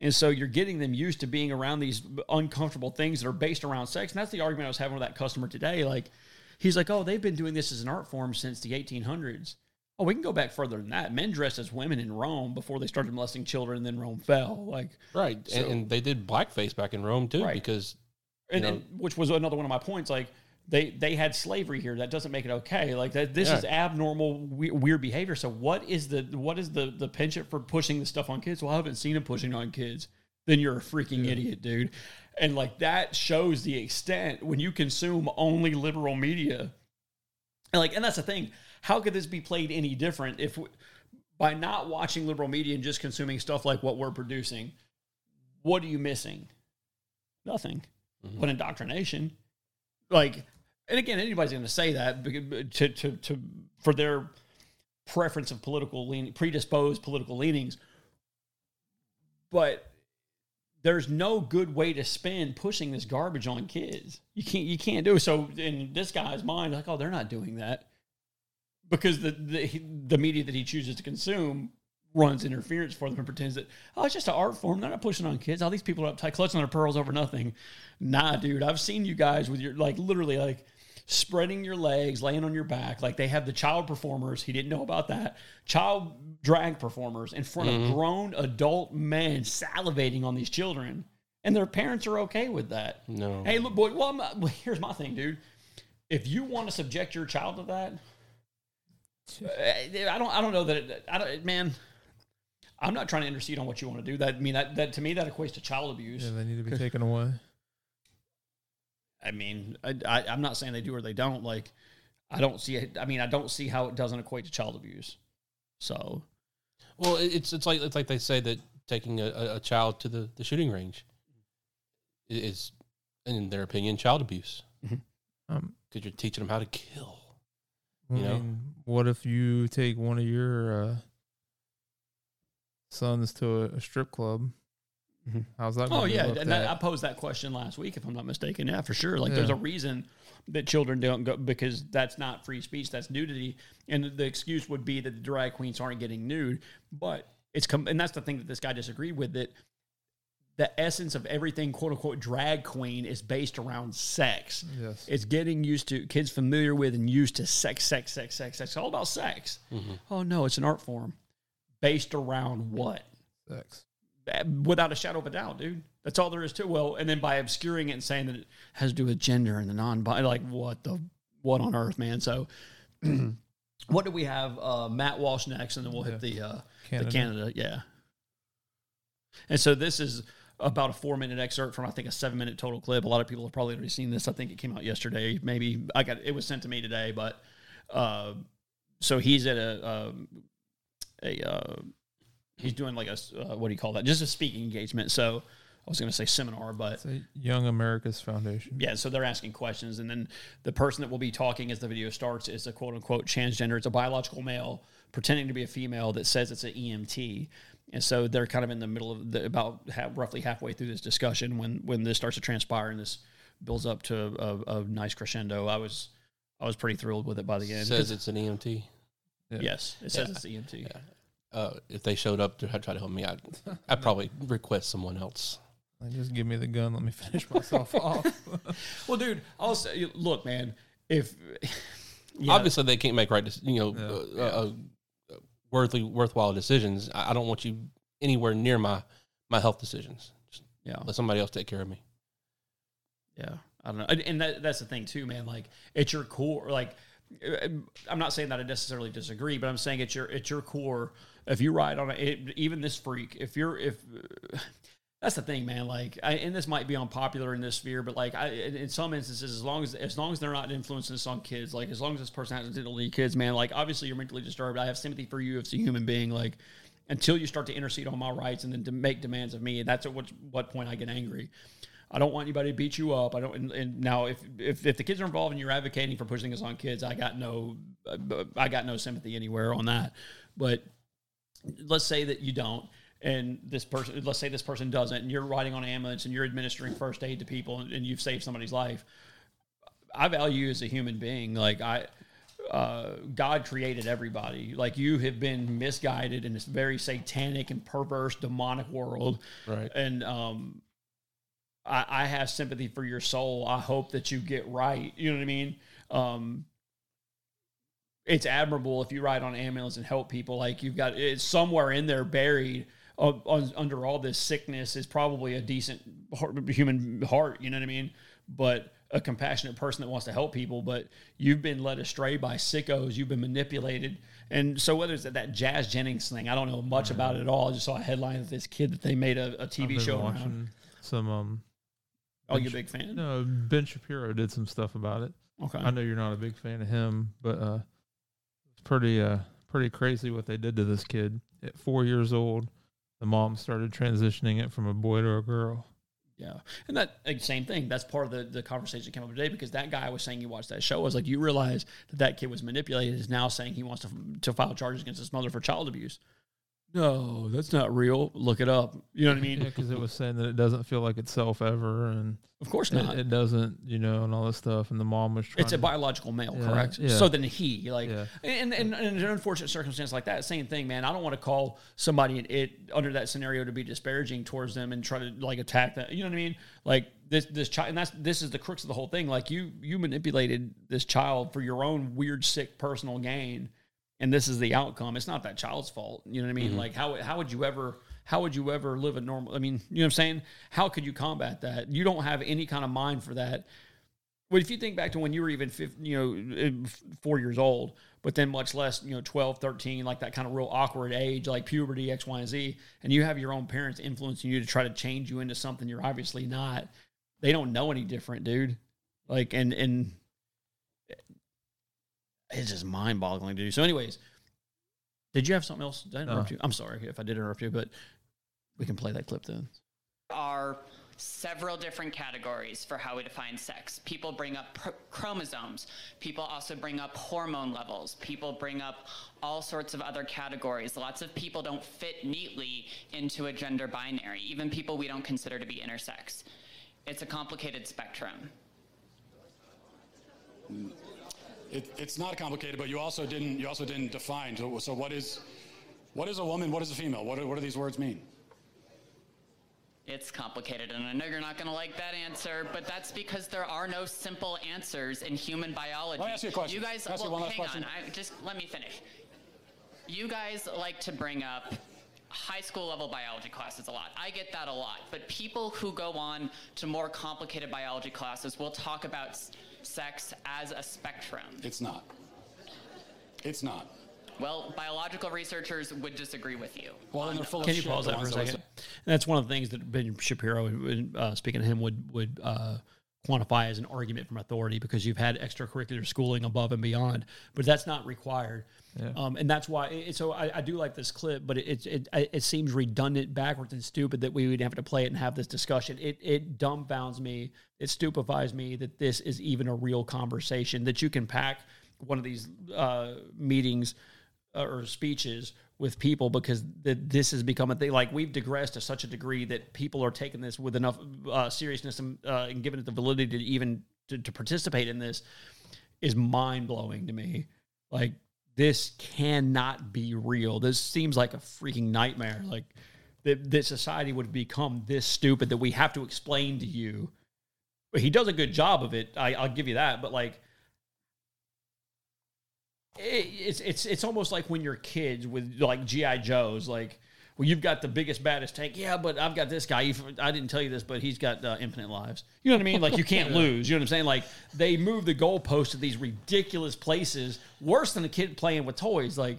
And so you're getting them used to being around these uncomfortable things that are based around sex. And that's the argument I was having with that customer today. Like, he's like, oh, they've been doing this as an art form since the 1800s. Oh, we can go back further than that. Men dressed as women in Rome before they started molesting children, and then Rome fell. Like,
Right. and, and they did blackface back in Rome too,
Right.
because
and,
know-
and- which was another one of my points. Like, they they had slavery here. That doesn't make it okay. Like that, this
Yeah.
is abnormal, we, weird behavior. So, what is the what is the the penchant for pushing the stuff on kids? Well, I haven't seen him pushing on kids. Then you're a freaking idiot, dude. And like that shows the extent when you consume only liberal media. And like, and that's the thing. How could this be played any different if we, by not watching liberal media and just consuming stuff like what we're producing? What are you missing? Nothing. Mm-hmm. But indoctrination, like, and again, anybody's going to say that to to to for their preference of political lean, predisposed political leanings. But there's no good way to spend pushing this garbage on kids. You can't you can't do it. So in this guy's mind, like, oh, they're not doing that because the the, the media that he chooses to consume runs interference for them and pretends that oh it's just an art form they're not pushing on kids all these people are uptight clutching their pearls over nothing nah dude i've seen you guys with your like literally like spreading your legs laying on your back like they have the child performers he didn't know about that child drag performers in front of grown adult men salivating on these children and their parents are okay with that
No.
hey look boy well, I'm well here's my thing dude if you want to subject your child to that uh, I don't. I don't know that. It, I don't, man. I'm not trying to intercede on what you want to do. That I mean that that to me that equates to child abuse.
Yeah, they need to be taken away.
I mean, I, I, I'm not saying they do or they don't. Like, I don't see it. I mean, I don't see how it doesn't equate to child abuse. So
well, it's it's like it's like they say that taking a, a- a child to the, the shooting range is, in their opinion, child abuse
Um,
because you're teaching them how to kill.
I
You know?
mean, what if you take one of your uh, sons to a, a strip club?
Mhm.
How's that?
Oh yeah, and that, I posed that question last week, if I'm not mistaken. Yeah, for sure. Like, there's a reason that children don't go because that's not free speech, that's nudity, and the excuse would be that the drag queens aren't getting nude. But it's com- and that's the thing that this guy disagreed with that the essence of everything quote unquote drag queen is based around sex.
Yes.
It's getting used to kids familiar with and used to sex, sex, sex, sex, sex. It's all about sex. Oh no, it's an art form based around what?
Sex.
Without a shadow of a doubt, dude. That's all there is to it. Well, and then by obscuring it and saying that it has to do with gender and the non like what the what on earth, man? So what do we have? Uh, Matt Walsh next, and then we'll hit the uh,
Canada.
the Canada, yeah. And so this is about a four minute excerpt from I think a seven minute total clip. A lot of people have probably already seen this. I think it came out yesterday. Maybe I got it was sent to me today, but uh, so he's at a um, a uh, he's doing like a uh, what do you call that? Just a speaking engagement. So I was going to say seminar, but
It's a Young America's Foundation.
yeah, so they're asking questions, and then the person that will be talking as the video starts is a quote unquote transgender. It's a biological male pretending to be a female that says it's an EMT, and so they're kind of in the middle of the, about half, roughly halfway through this discussion when when this starts to transpire and this builds up to a, a nice crescendo. I was I was pretty thrilled with it by the end.
says it's an EMT.
Yeah.
yes, it says
Yeah.
it's EMT.
Yeah. Uh, if they showed up to try to help me, I'd, I'd probably request someone else.
Like, just give me the gun. Let me finish myself off.
Well, dude, I'll say, look, man, if yeah,
Obviously, they can't make right, you know,
Yeah.
uh, uh, uh, worthy, worthwhile decisions. I, I don't want you anywhere near my my health decisions. Just
yeah.
let somebody else take care of me.
Yeah, I don't know, and, and that, that's the thing too, man. Like, at your core, like I'm not saying that I necessarily disagree, but I'm saying it's your it's your core. If you ride on it, even this freak, if you're if that's the thing, man. Like, I, and this might be unpopular in this sphere, but like, I, in, some instances, as long as as long as they're not influencing this on kids, like as long as this person hasn't did any kids, man. Like, obviously, you're mentally disturbed. I have sympathy for you as a human being. Like, until you start to intercede on my rights and then to make demands of me, that's at what what point I get angry. I don't want anybody to beat you up. I don't. And, and now, if, if if the kids are involved and you're advocating for pushing this on kids, I got no, I got no sympathy anywhere on that. But let's say that you don't and this person let's say this person doesn't and you're riding on an ambulance and you're administering first aid to people and, and you've saved somebody's life i value you as a human being like i uh, God created everybody. Like you have been misguided in this very satanic and perverse, demonic world.
Right.
And um, I, I have sympathy for your soul. I hope that you get right. You know what I mean? Um, it's admirable if you ride on ambulance and help people. Like you've got it's somewhere in there buried uh, on, under all this sickness is probably a decent heart, human heart. You know what I mean? But a compassionate person that wants to help people. But you've been led astray by sickos. You've been manipulated. And so whether it's that Jazz Jennings thing, I don't know much about it at all. I just saw a headline of this kid that they made a, a TV show around.
some. Um,
Oh, you're a big fan?
no, Ben Shapiro did some stuff about it.
Okay.
I know you're not a big fan of him, but uh, pretty uh pretty crazy what they did to this kid at four years old. The mom started transitioning it from a boy to a girl.
Yeah, and that like, same thing. That's part of the, the conversation that came up today because that guy was saying he watched that show. I was like, you realize that that kid was manipulated. Is now saying he wants to to file charges against his mother for child abuse. No, that's not real. Look it up. You know what I mean?
Yeah, because it was saying that it doesn't feel like itself ever, and
Of course
it,
not.
it doesn't, you know, and all this stuff. And the mom was trying.
it's a
to-
biological male,
Yeah,
correct?
yeah.
So then he, like,
Yeah.
and, and, and in an unfortunate circumstance like that, same thing, man. I don't want to call somebody it under that scenario to be disparaging towards them and try to like attack that. You know what I mean? Like this this child, and that's this is the crux of the whole thing. Like you you manipulated this child for your own weird, sick personal gain, and this is the outcome. It's not that child's fault. You know what I mean? Like how how would you ever how would you ever live a normal? I mean, you know what I'm saying? How could you combat that? You don't have any kind of mind for that. But if you think back to when you were even, 15, you know, uh, four years old, but then much less, you know, 12, 13, like that kind of real awkward age, like puberty, X, Y, and Z, and you have your own parents influencing you to try to change you into something you're obviously not, they don't know any different, dude. Like, and, and it's just mind boggling, dude. So, anyways, did you have something else? Did I interrupt
No.
you? I'm sorry if I did interrupt you, but we can play that clip then.
are several different categories for how we define sex. People bring up pr- chromosomes. People also bring up hormone levels. People bring up all sorts of other categories. Lots of people don't fit neatly into a gender binary, even people we don't consider to be intersex. It's a complicated spectrum.
It, it's not complicated, but you also didn't you also didn't define. So, so what is what is a woman? What is a female? What do, what do these words mean?
It's complicated, and I know you're not going to like that answer, but that's because there are no simple answers in human biology.
Let me ask you a question.
You guys,
I you
hang
question?
on. I, just let me finish. You guys like to bring up high school level biology classes a lot. I get that a lot, but people who go on to more complicated biology classes will talk about sex as a spectrum.
It's not. It's not.
Well, biological researchers would disagree with you.
Well, then they're full of
Can you
shit,
pause that for a
ones that would
second? And that's one of the things that Ben Shapiro, uh, speaking to him, would would uh, quantify as an argument from authority because you've had extracurricular schooling above and beyond, but that's not required.
Yeah.
Um, and that's why. It, so I, I do like this clip, but it, it it it seems redundant, backwards, and stupid that we would have to play it and have this discussion. It it dumbfounds me. It stupefies me that this is even a real conversation. That you can pack one of these uh, meetings uh, or speeches with people because th- this has become a thing. Like we've digressed to such a degree that people are taking this with enough uh, seriousness and, uh, and giving it the validity to even to, to participate in this is mind blowing to me. Like this cannot be real. This seems like a freaking nightmare. Like that, that society would become this stupid that we have to explain to you. He does a good job of it. I, I'll give you that. But like it's it's it's almost like when you're kids with like GI Joes, like well, you've got the biggest, baddest tank. Yeah, but I've got this guy. I didn't tell you this, but he's got uh, infinite lives. You know what I mean? Like you can't lose. You know what I'm saying? Like they move the goalpost to these ridiculous places, worse than a kid playing with toys. Like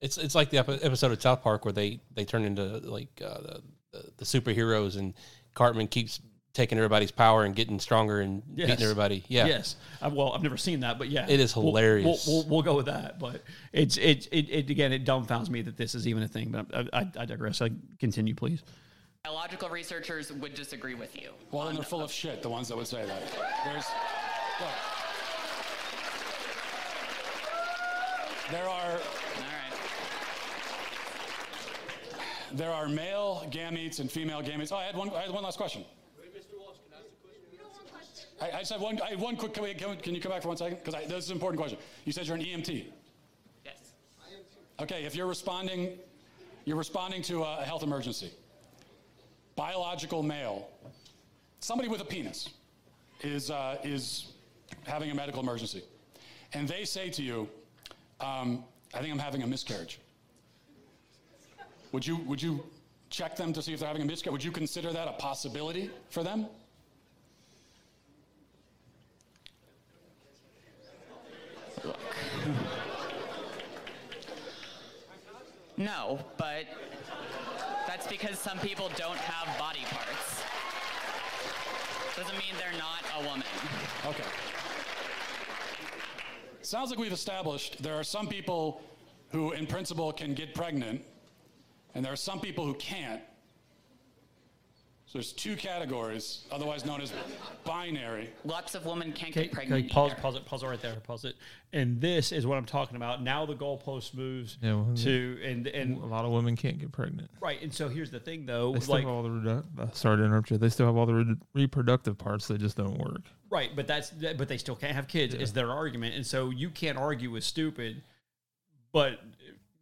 It's it's like the episode of South Park where they they turn into like uh, the the superheroes and Cartman keeps taking everybody's power and getting stronger and
Yes.
beating everybody. Yeah,
Yes. Uh, well, I've never seen that, but yeah,
It is
We'll- we'll-
hilarious.
We'll, we'll, go with that, but it's it, it it again it dumbfounds me that this is even a thing. But I, I, I digress. I continue, please.
Biological researchers would disagree with you.
Well, then they're full of shit. The ones that would say that. There's. Look. There are.
All right.
There are male gametes and female gametes. Oh, I had one. I had one last question. I, I just have one. I have one quick. Can, we, can, you come back for one second? Because this is an important question. You said you're an EMT.
Yes.
Okay, if you're responding, you're responding to a health emergency. Biological male, somebody with a penis, is uh, is having a medical emergency, and they say to you, um, "I think I'm having a miscarriage." Would you would you check them to see if they're having a miscarriage? Would you consider that a possibility for them?
No, but that's because some people don't have body parts. Doesn't mean they're not a woman.
Okay. Sounds like we've established there are some people who, in principle, can get pregnant, and there are some people who can't. So there's two categories, otherwise known as binary.
Lots of women can't get pregnant.
okay, pause,
either.
pause it, pause it right there, pause it. And this is what I'm talking about. Now the goalpost moves
Yeah, well,
to and and
a lot of women can't get pregnant.
right. And so here's the thing, though,
They still
like
have all the redu- uh, sorry to interrupt you. They still have all the re- reproductive parts. They just don't work.
Right, but that's but they still can't have kids is their argument, and so you can't argue with stupid. But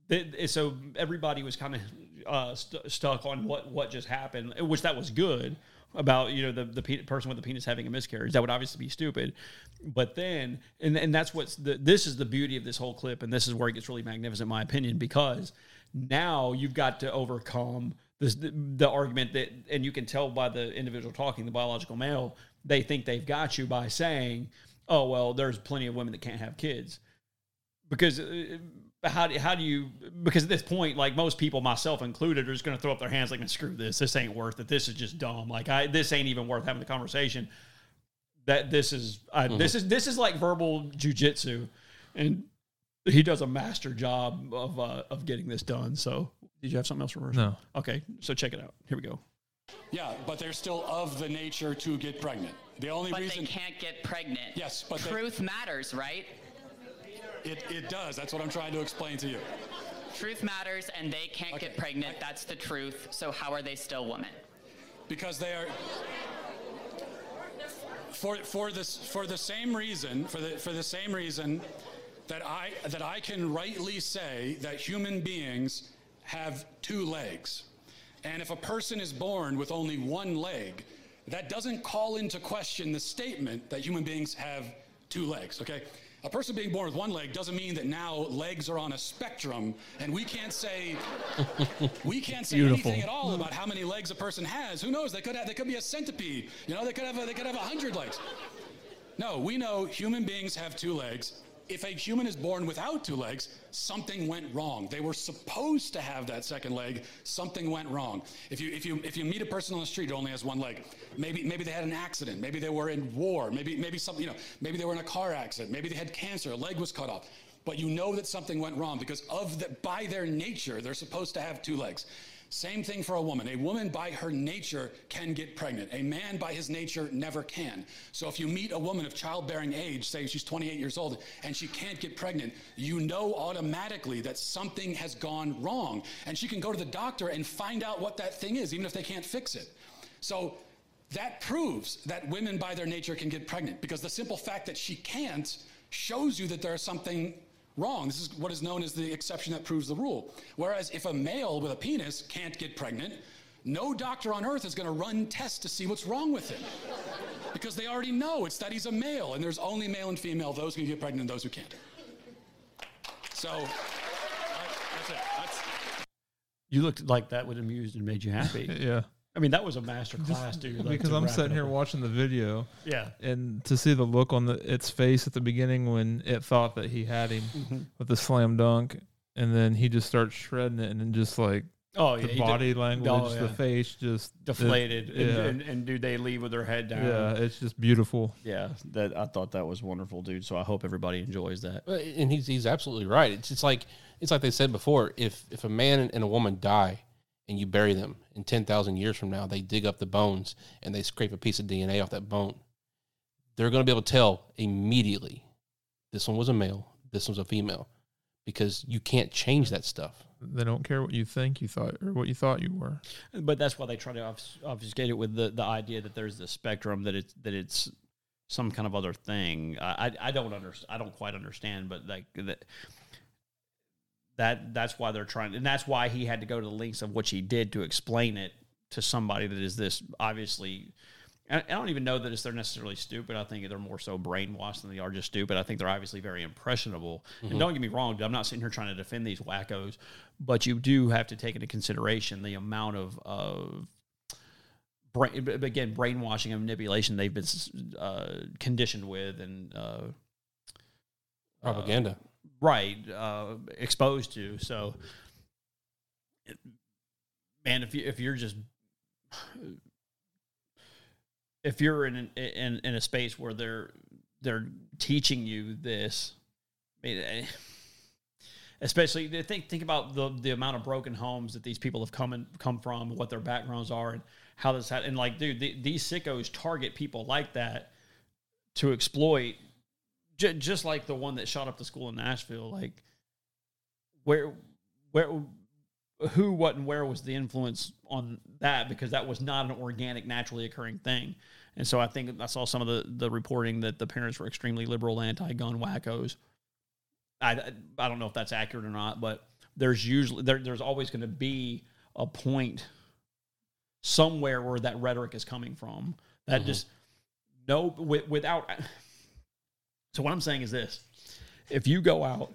th- so everybody was kind of uh, st- stuck on what what just happened, which that was good about you know the the pe- person with the penis having a miscarriage. That would obviously be stupid, but then and and that's what's the this is the beauty of this whole clip, and this is where it gets really magnificent, in my opinion, because now you've got to overcome this the, the argument that and you can tell by the individual talking the biological male they think they've got you by saying oh well there's plenty of women that can't have kids because uh, how do, how do you because at this point like most people myself included are just going to throw up their hands like "Man, screw this. This ain't worth it. This is just dumb. Like i this ain't even worth having the conversation. That this is I, this is this is like verbal jujitsu and he does a master job of uh, of getting this done. So did you have something else for us
No.
okay so check it out. Here we go.
Yeah, but they're still of the nature to get pregnant. The only
But
reason
they can't get pregnant.
Yes, but they-
truth matters, right?
It, it does. That's what I'm trying to explain to you.
Truth matters, and they can't
Okay.
get pregnant. That's the truth. So how are they still women?
because they are for for this for the same reason for the for the same reason that I that I can rightly say that human beings have two legs. And if a person is born with only one leg, that doesn't call into question the statement that human beings have two legs, okay? A person being born with one leg doesn't mean that now legs are on a spectrum and we can't say we can't say
Beautiful.
anything at all about how many legs a person has. Who knows? They could have they could be a centipede. You know, they could have a, they could have a hundred legs. No, we know human beings have two legs. If a human is born without two legs, something went wrong. They were supposed to have that second leg. Something went wrong. If you if you if you meet a person on the street who only has one leg, maybe maybe they had an accident. Maybe they were in war. Maybe maybe something you know. Maybe they were in a car accident. Maybe they had cancer. A leg was cut off. But you know that something went wrong because of the by their nature they're supposed to have two legs. Same thing for a woman. A woman by her nature can get pregnant. A man by his nature never can. So if you meet a woman of childbearing age, say she's 28 years old, and she can't get pregnant, you know automatically that something has gone wrong. And she can go to the doctor and find out what that thing is, even if they can't fix it. So that proves that women by their nature can get pregnant because the simple fact that she can't shows you that there's something wrong. This is what is known as the exception that proves the rule. Whereas if a male with a penis can't get pregnant, no doctor on earth is going to run tests to see what's wrong with him. because they already know it's that he's a male, and there's only male and female, those who can get pregnant and those who can't. So, I- that's it. That's,
You looked like that would amused and made you happy.
Yeah.
I mean, that was a master class, dude. like,
because I'm sitting here watching the video
Yeah.
and to see the look on the, its face at the beginning when it thought that he had him
Mm-hmm.
with the slam dunk, and then he just starts shredding it, and then just like
Oh, yeah.
the
he did-
body language,
Oh,
the face just
deflated. and,
yeah,
and, and do they leave with their head down?
yeah, it's just beautiful.
Yeah, that I thought that was wonderful, dude. So I hope everybody enjoys that.
And he's he's absolutely right. It's it's like it's like they said before. If if a man and a woman die and you bury them, in ten thousand years from now, they dig up the bones and they scrape a piece of DNA off that bone. They're going to be able to tell immediately, this one was a male, this one's a female, because you can't change that stuff.
They don't care what you think you thought or what you thought you were.
But that's why they try to obfuscate it with the, the idea that there's the spectrum that it's that it's some kind of other thing. I I, I don't understand. I don't quite understand, but like that. That that's why they're trying, and that's why he had to go to the lengths of what he did to explain it to somebody that is this obviously. I don't even know that it's they're necessarily stupid. I think they're more so brainwashed than they are just stupid. I think they're obviously very impressionable. And don't get me wrong, I'm not sitting here trying to defend these wackos, but you do have to take into consideration the amount of of brain, again brainwashing and manipulation they've been uh, conditioned with and uh,
Propaganda.
Right uh, exposed to. So, man, if you if you're just if you're in an, in in a space where they're they're teaching you this, I mean, eh, especially think think about the the amount of broken homes that these people have come and come from, what their backgrounds are, and how this had, and like, dude, the, these sickos target people like that to exploit J- just like the one that shot up the school in Nashville, like where, where, who, what, and where was the influence on that? Because that was not an organic, naturally occurring thing. And so I think I saw some of the the reporting that the parents were extremely liberal, anti-gun wackos. I I don't know if that's accurate or not, but there's usually there, there's always going to be a point somewhere where that rhetoric is coming from. That mm-hmm. just no with, without so what I'm saying is this: if you go out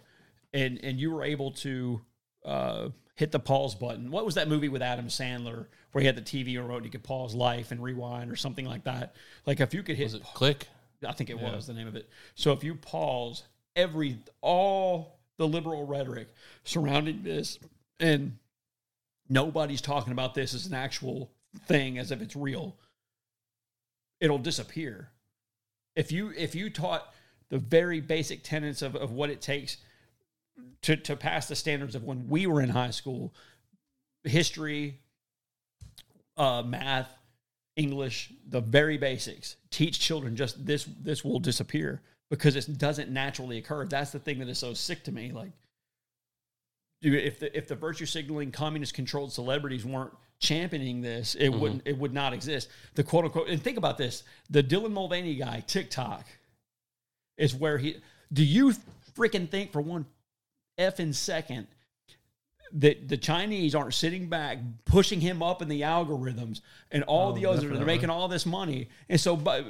and and you were able to uh, hit the pause button, what was that movie with Adam Sandler where he had the TV remote and you could pause life and rewind or something like that? Like if you could hit,
Was it click?
I think it was the name of it. So if you pause every all the liberal rhetoric surrounding this, and nobody's talking about this as an actual thing, as if it's real, it'll disappear. If you if you taught the very basic tenets of, of what it takes to, to pass the standards of when we were in high school, history, uh, math, English, the very basics. Teach children just this. This will disappear because it doesn't naturally occur. That's the thing that is so sick to me. Like, dude, if the if the virtue signaling communist controlled celebrities weren't championing this, it wouldn't. It would not exist. The quote unquote. And think about this: the Dylan Mulvaney guy, TikTok, is where he. Do you freaking think for one effing second that the Chinese aren't sitting back pushing him up in the algorithms and all
Oh,
the others are making all this money. And so but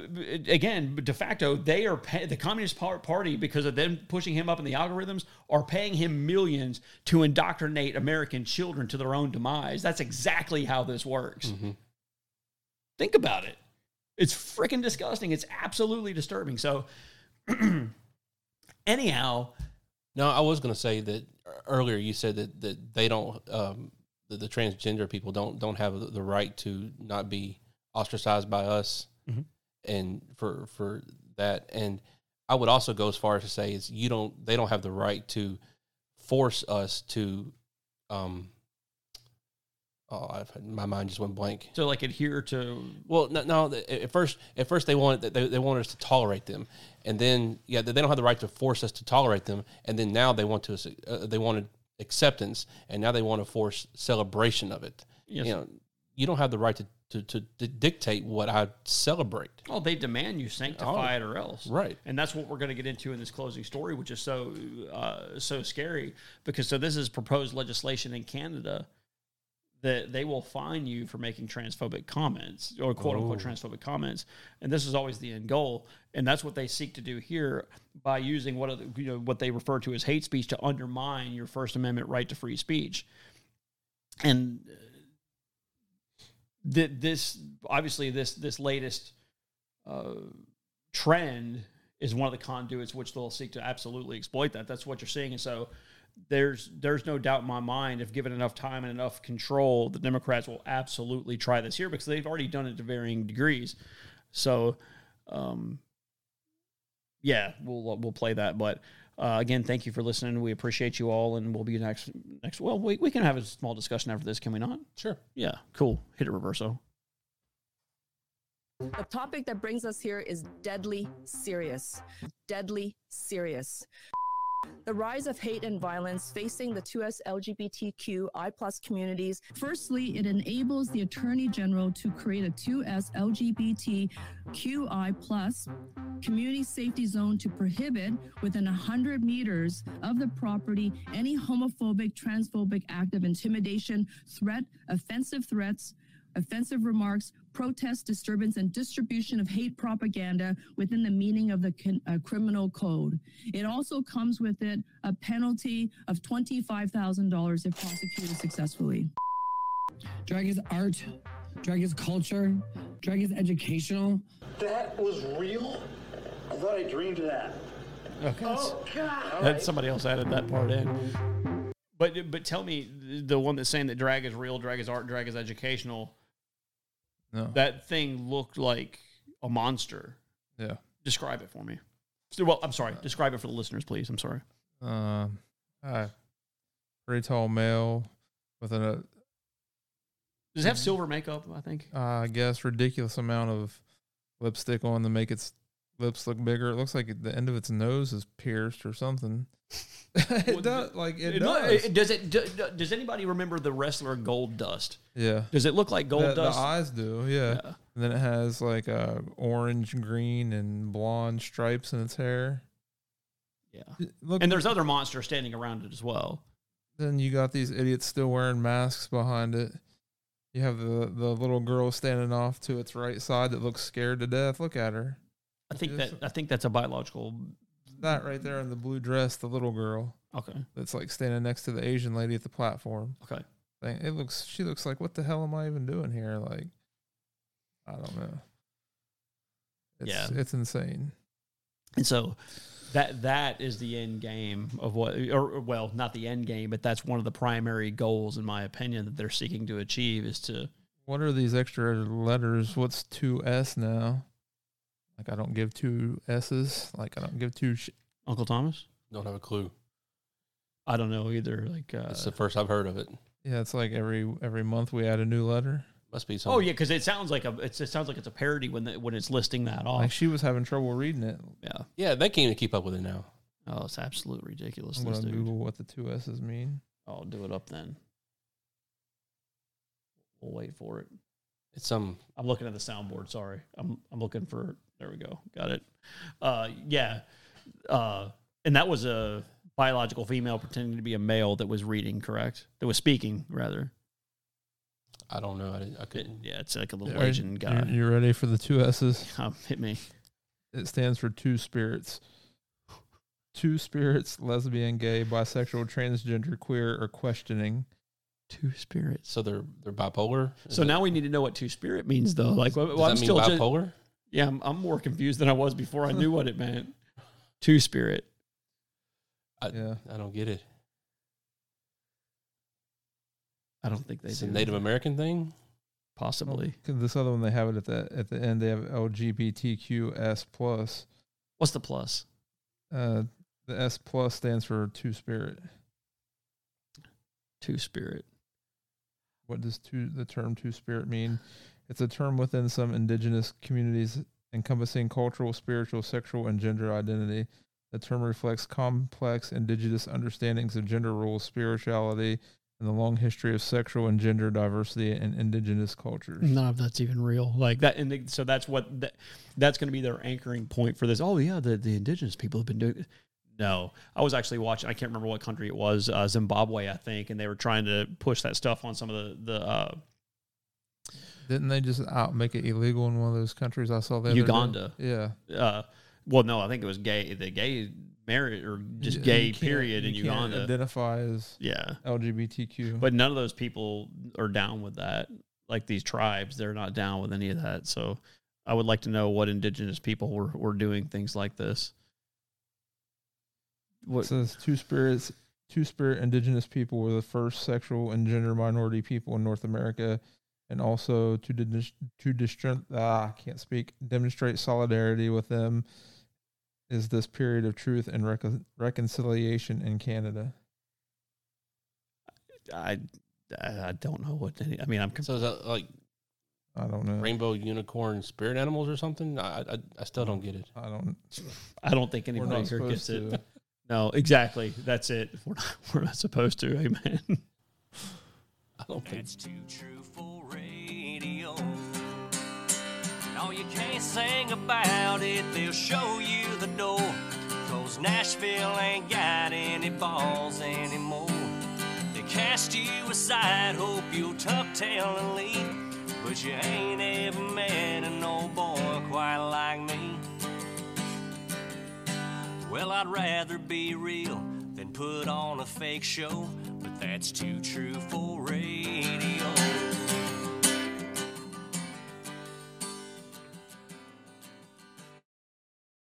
again de facto they are pay, the communist party because of them pushing him up in the algorithms are paying him millions to indoctrinate american children to their own demise. That's exactly how this works. Mm-hmm. Think about it. It's freaking disgusting. It's absolutely disturbing. So anyhow
No, I was going to say that earlier. You said that, that they don't, um, the, the transgender people don't don't have the- right to not be ostracized by us,
Mhm.
and for for that. And I would also go as far as to say is you don't, they don't have the right to force us to. Um, oh, I've, my mind just went blank.
so like adhere to
Well, no, no. At first, at first they wanted they, they wanted us to tolerate them, and then yeah, they don't have the right to force us to tolerate them, and then now they want to uh, they wanted acceptance, and now they want to force celebration of it.
Yes.
You know, you don't have the right to to, to, to dictate what I celebrate.
Oh, they demand you sanctify it or else.
Right.
And that's what we're going to get into in this closing story, which is so uh, so scary because so this is proposed legislation in Canada that they will fine you for making transphobic comments or quote unquote transphobic comments, and this is always the end goal, and that's what they seek to do here by using what you know what they refer to as hate speech to undermine your First Amendment right to free speech. and uh, th- this obviously this this latest uh, trend is one of the conduits which they'll seek to absolutely exploit that. That's what you're seeing, and so there's there's no doubt in my mind if given enough time and enough control, the Democrats will absolutely try this here because they've already done it to varying degrees. So, um, yeah, we'll we'll play that. But uh, again, thank you for listening. We appreciate you all, and we'll be next next. Well, we we can have a small discussion after this, can we not?
Sure.
Yeah, cool. Hit it, reverso.
The topic that brings us here is deadly serious. Deadly serious. The rise of hate and violence facing the 2S LGBTQI plus communities.
Firstly, it enables the Attorney General to create a 2S LGBTQI plus community safety zone to prohibit within 100 meters of the property any homophobic, transphobic act of intimidation, threat, offensive threats, offensive remarks, protest, disturbance, and distribution of hate propaganda within the meaning of the con- uh, criminal code. It also comes with it a penalty of $25,000 if prosecuted successfully.
Drag is art, drag is culture, drag is educational.
That was real? I thought I dreamed of that.
Okay.
Oh, God. All
That somebody else added that part in. But but tell me the one that's saying that drag is real, drag is art, drag is educational.
No.
That thing looked like a monster.
Yeah.
Describe it for me. Well, I'm sorry. Describe it for the listeners, please. I'm sorry.
Um, uh, pretty tall male with a,
Does it have silver makeup? I think.
uh, I guess, ridiculous amount of lipstick on to make its lips look bigger. It looks like the end of its nose is pierced or something. It does, like it,
It
does.
does it? do- do- Does anybody remember the wrestler Goldust?
yeah.
Does it look like Gold
the,
Dust?
The eyes do, yeah.
Yeah.
And then it has like uh, orange, green, and blonde stripes in its hair.
Yeah.
Look,
and there's other monsters standing around it as well.
then you got these idiots still wearing masks behind it. You have the the little girl standing off to its right side that looks scared to death. Look at her.
I think that I think that's a biological.
That right there in the blue dress, the little girl
Okay.
that's like standing next to the Asian lady at the platform.
Okay.
Thing. It looks. She looks like, what the hell am I even doing here? Like, I don't know. It's,
Yeah.
it's insane.
And so that that is the end game of what or or, well, not the end game, but that's one of the primary goals in my opinion that they're seeking to achieve is to
What are these extra letters? What's two S now? Like I don't give two S's. Like I don't give two. Sh-
Uncle Thomas?
Don't have a clue.
I don't know either. Like uh,
It's the first I've heard of it.
yeah, it's like every every month we add a new letter.
Must be something.
Oh yeah, because it sounds like a it's, it sounds like it's a parody when the, when it's listing that off.
Like she was having trouble reading it.
yeah.
Yeah, they can't even keep up with it now.
Oh, it's absolute ridiculous.
I'm
This
gonna
dude.
Google what the two S's mean.
I'll do it up then. We'll wait for it.
It's some
I'm looking at the soundboard. Sorry, I'm I'm looking for. There we go. Got it. Uh, yeah, uh, and that was a biological female pretending to be a male that was reading. Correct. That was speaking rather.
I don't know. I, didn't, I couldn't.
yeah, it's like a little
Are-
Asian guy.
You, you ready for the two S's?
Um, hit me.
It stands for two spirits. Two spirits: lesbian, gay, bisexual, transgender, queer, or questioning.
Two spirits.
So they're they're bipolar. Is
So
it-
now we need to know what two spirit means, though. Like, well,
does
well, I'm
that mean
still just,
bipolar?
Yeah, I'm, I'm more confused than I was before I knew what it meant. Two spirit.
I,
Yeah.
I don't get it.
I don't think they
It's
do.
a Native American thing.
Possibly.
'Cause this other one they have it at the at the end. They have LGBTQS plus.
What's the plus?
Uh, the S plus stands for two spirit.
Two spirit.
What does two the term two spirit mean? It's a term within some indigenous communities encompassing cultural, spiritual, sexual, and gender identity. The term reflects complex indigenous understandings of gender roles, spirituality, and the long history of sexual and gender diversity in indigenous cultures.
None of that's even real. Like that, and they- so that's what that, that's going to be their anchoring point for this. Oh yeah, the the indigenous people have been doing. No, I was actually watching. I can't remember what country it was, uh, Zimbabwe, I think, and they were trying to push that stuff on some of the the uh,
Didn't they just out make it illegal in one of those countries I saw that other day?
Uganda.
Yeah.
uh, well, no, I think it was gay. The gay married or just
You-
gay period in Uganda.
Identify as
yeah
LGBTQ.
But none of those people are down with that. Like these tribes, they're not down with any of that. So I would like to know what indigenous people were, were doing things like this.
It
What
says two spirits, two spirit indigenous people were the first sexual and gender minority people in North America, and also to dis- to distrin- ah, I can't speak demonstrate solidarity with them. Is this period of truth and recon reconciliation in Canada?
I I don't know what any, I mean. I'm
So is that like
I don't know.
rainbow unicorn spirit animals or something? I I, I still don't get it.
I don't.
I don't think anybody
not
here gets
supposed
it. No, exactly. That's it. We're not, we're not supposed to. Amen.
I don't think.
That's too true for No, you can't sing about it, they'll show you the door. Cause Nashville ain't got any balls anymore. They cast you aside, hope you'll tuck tail and leave. But you ain't ever met an old boy quite like me. Well, I'd rather be real than put on a fake show, but that's too true for radio.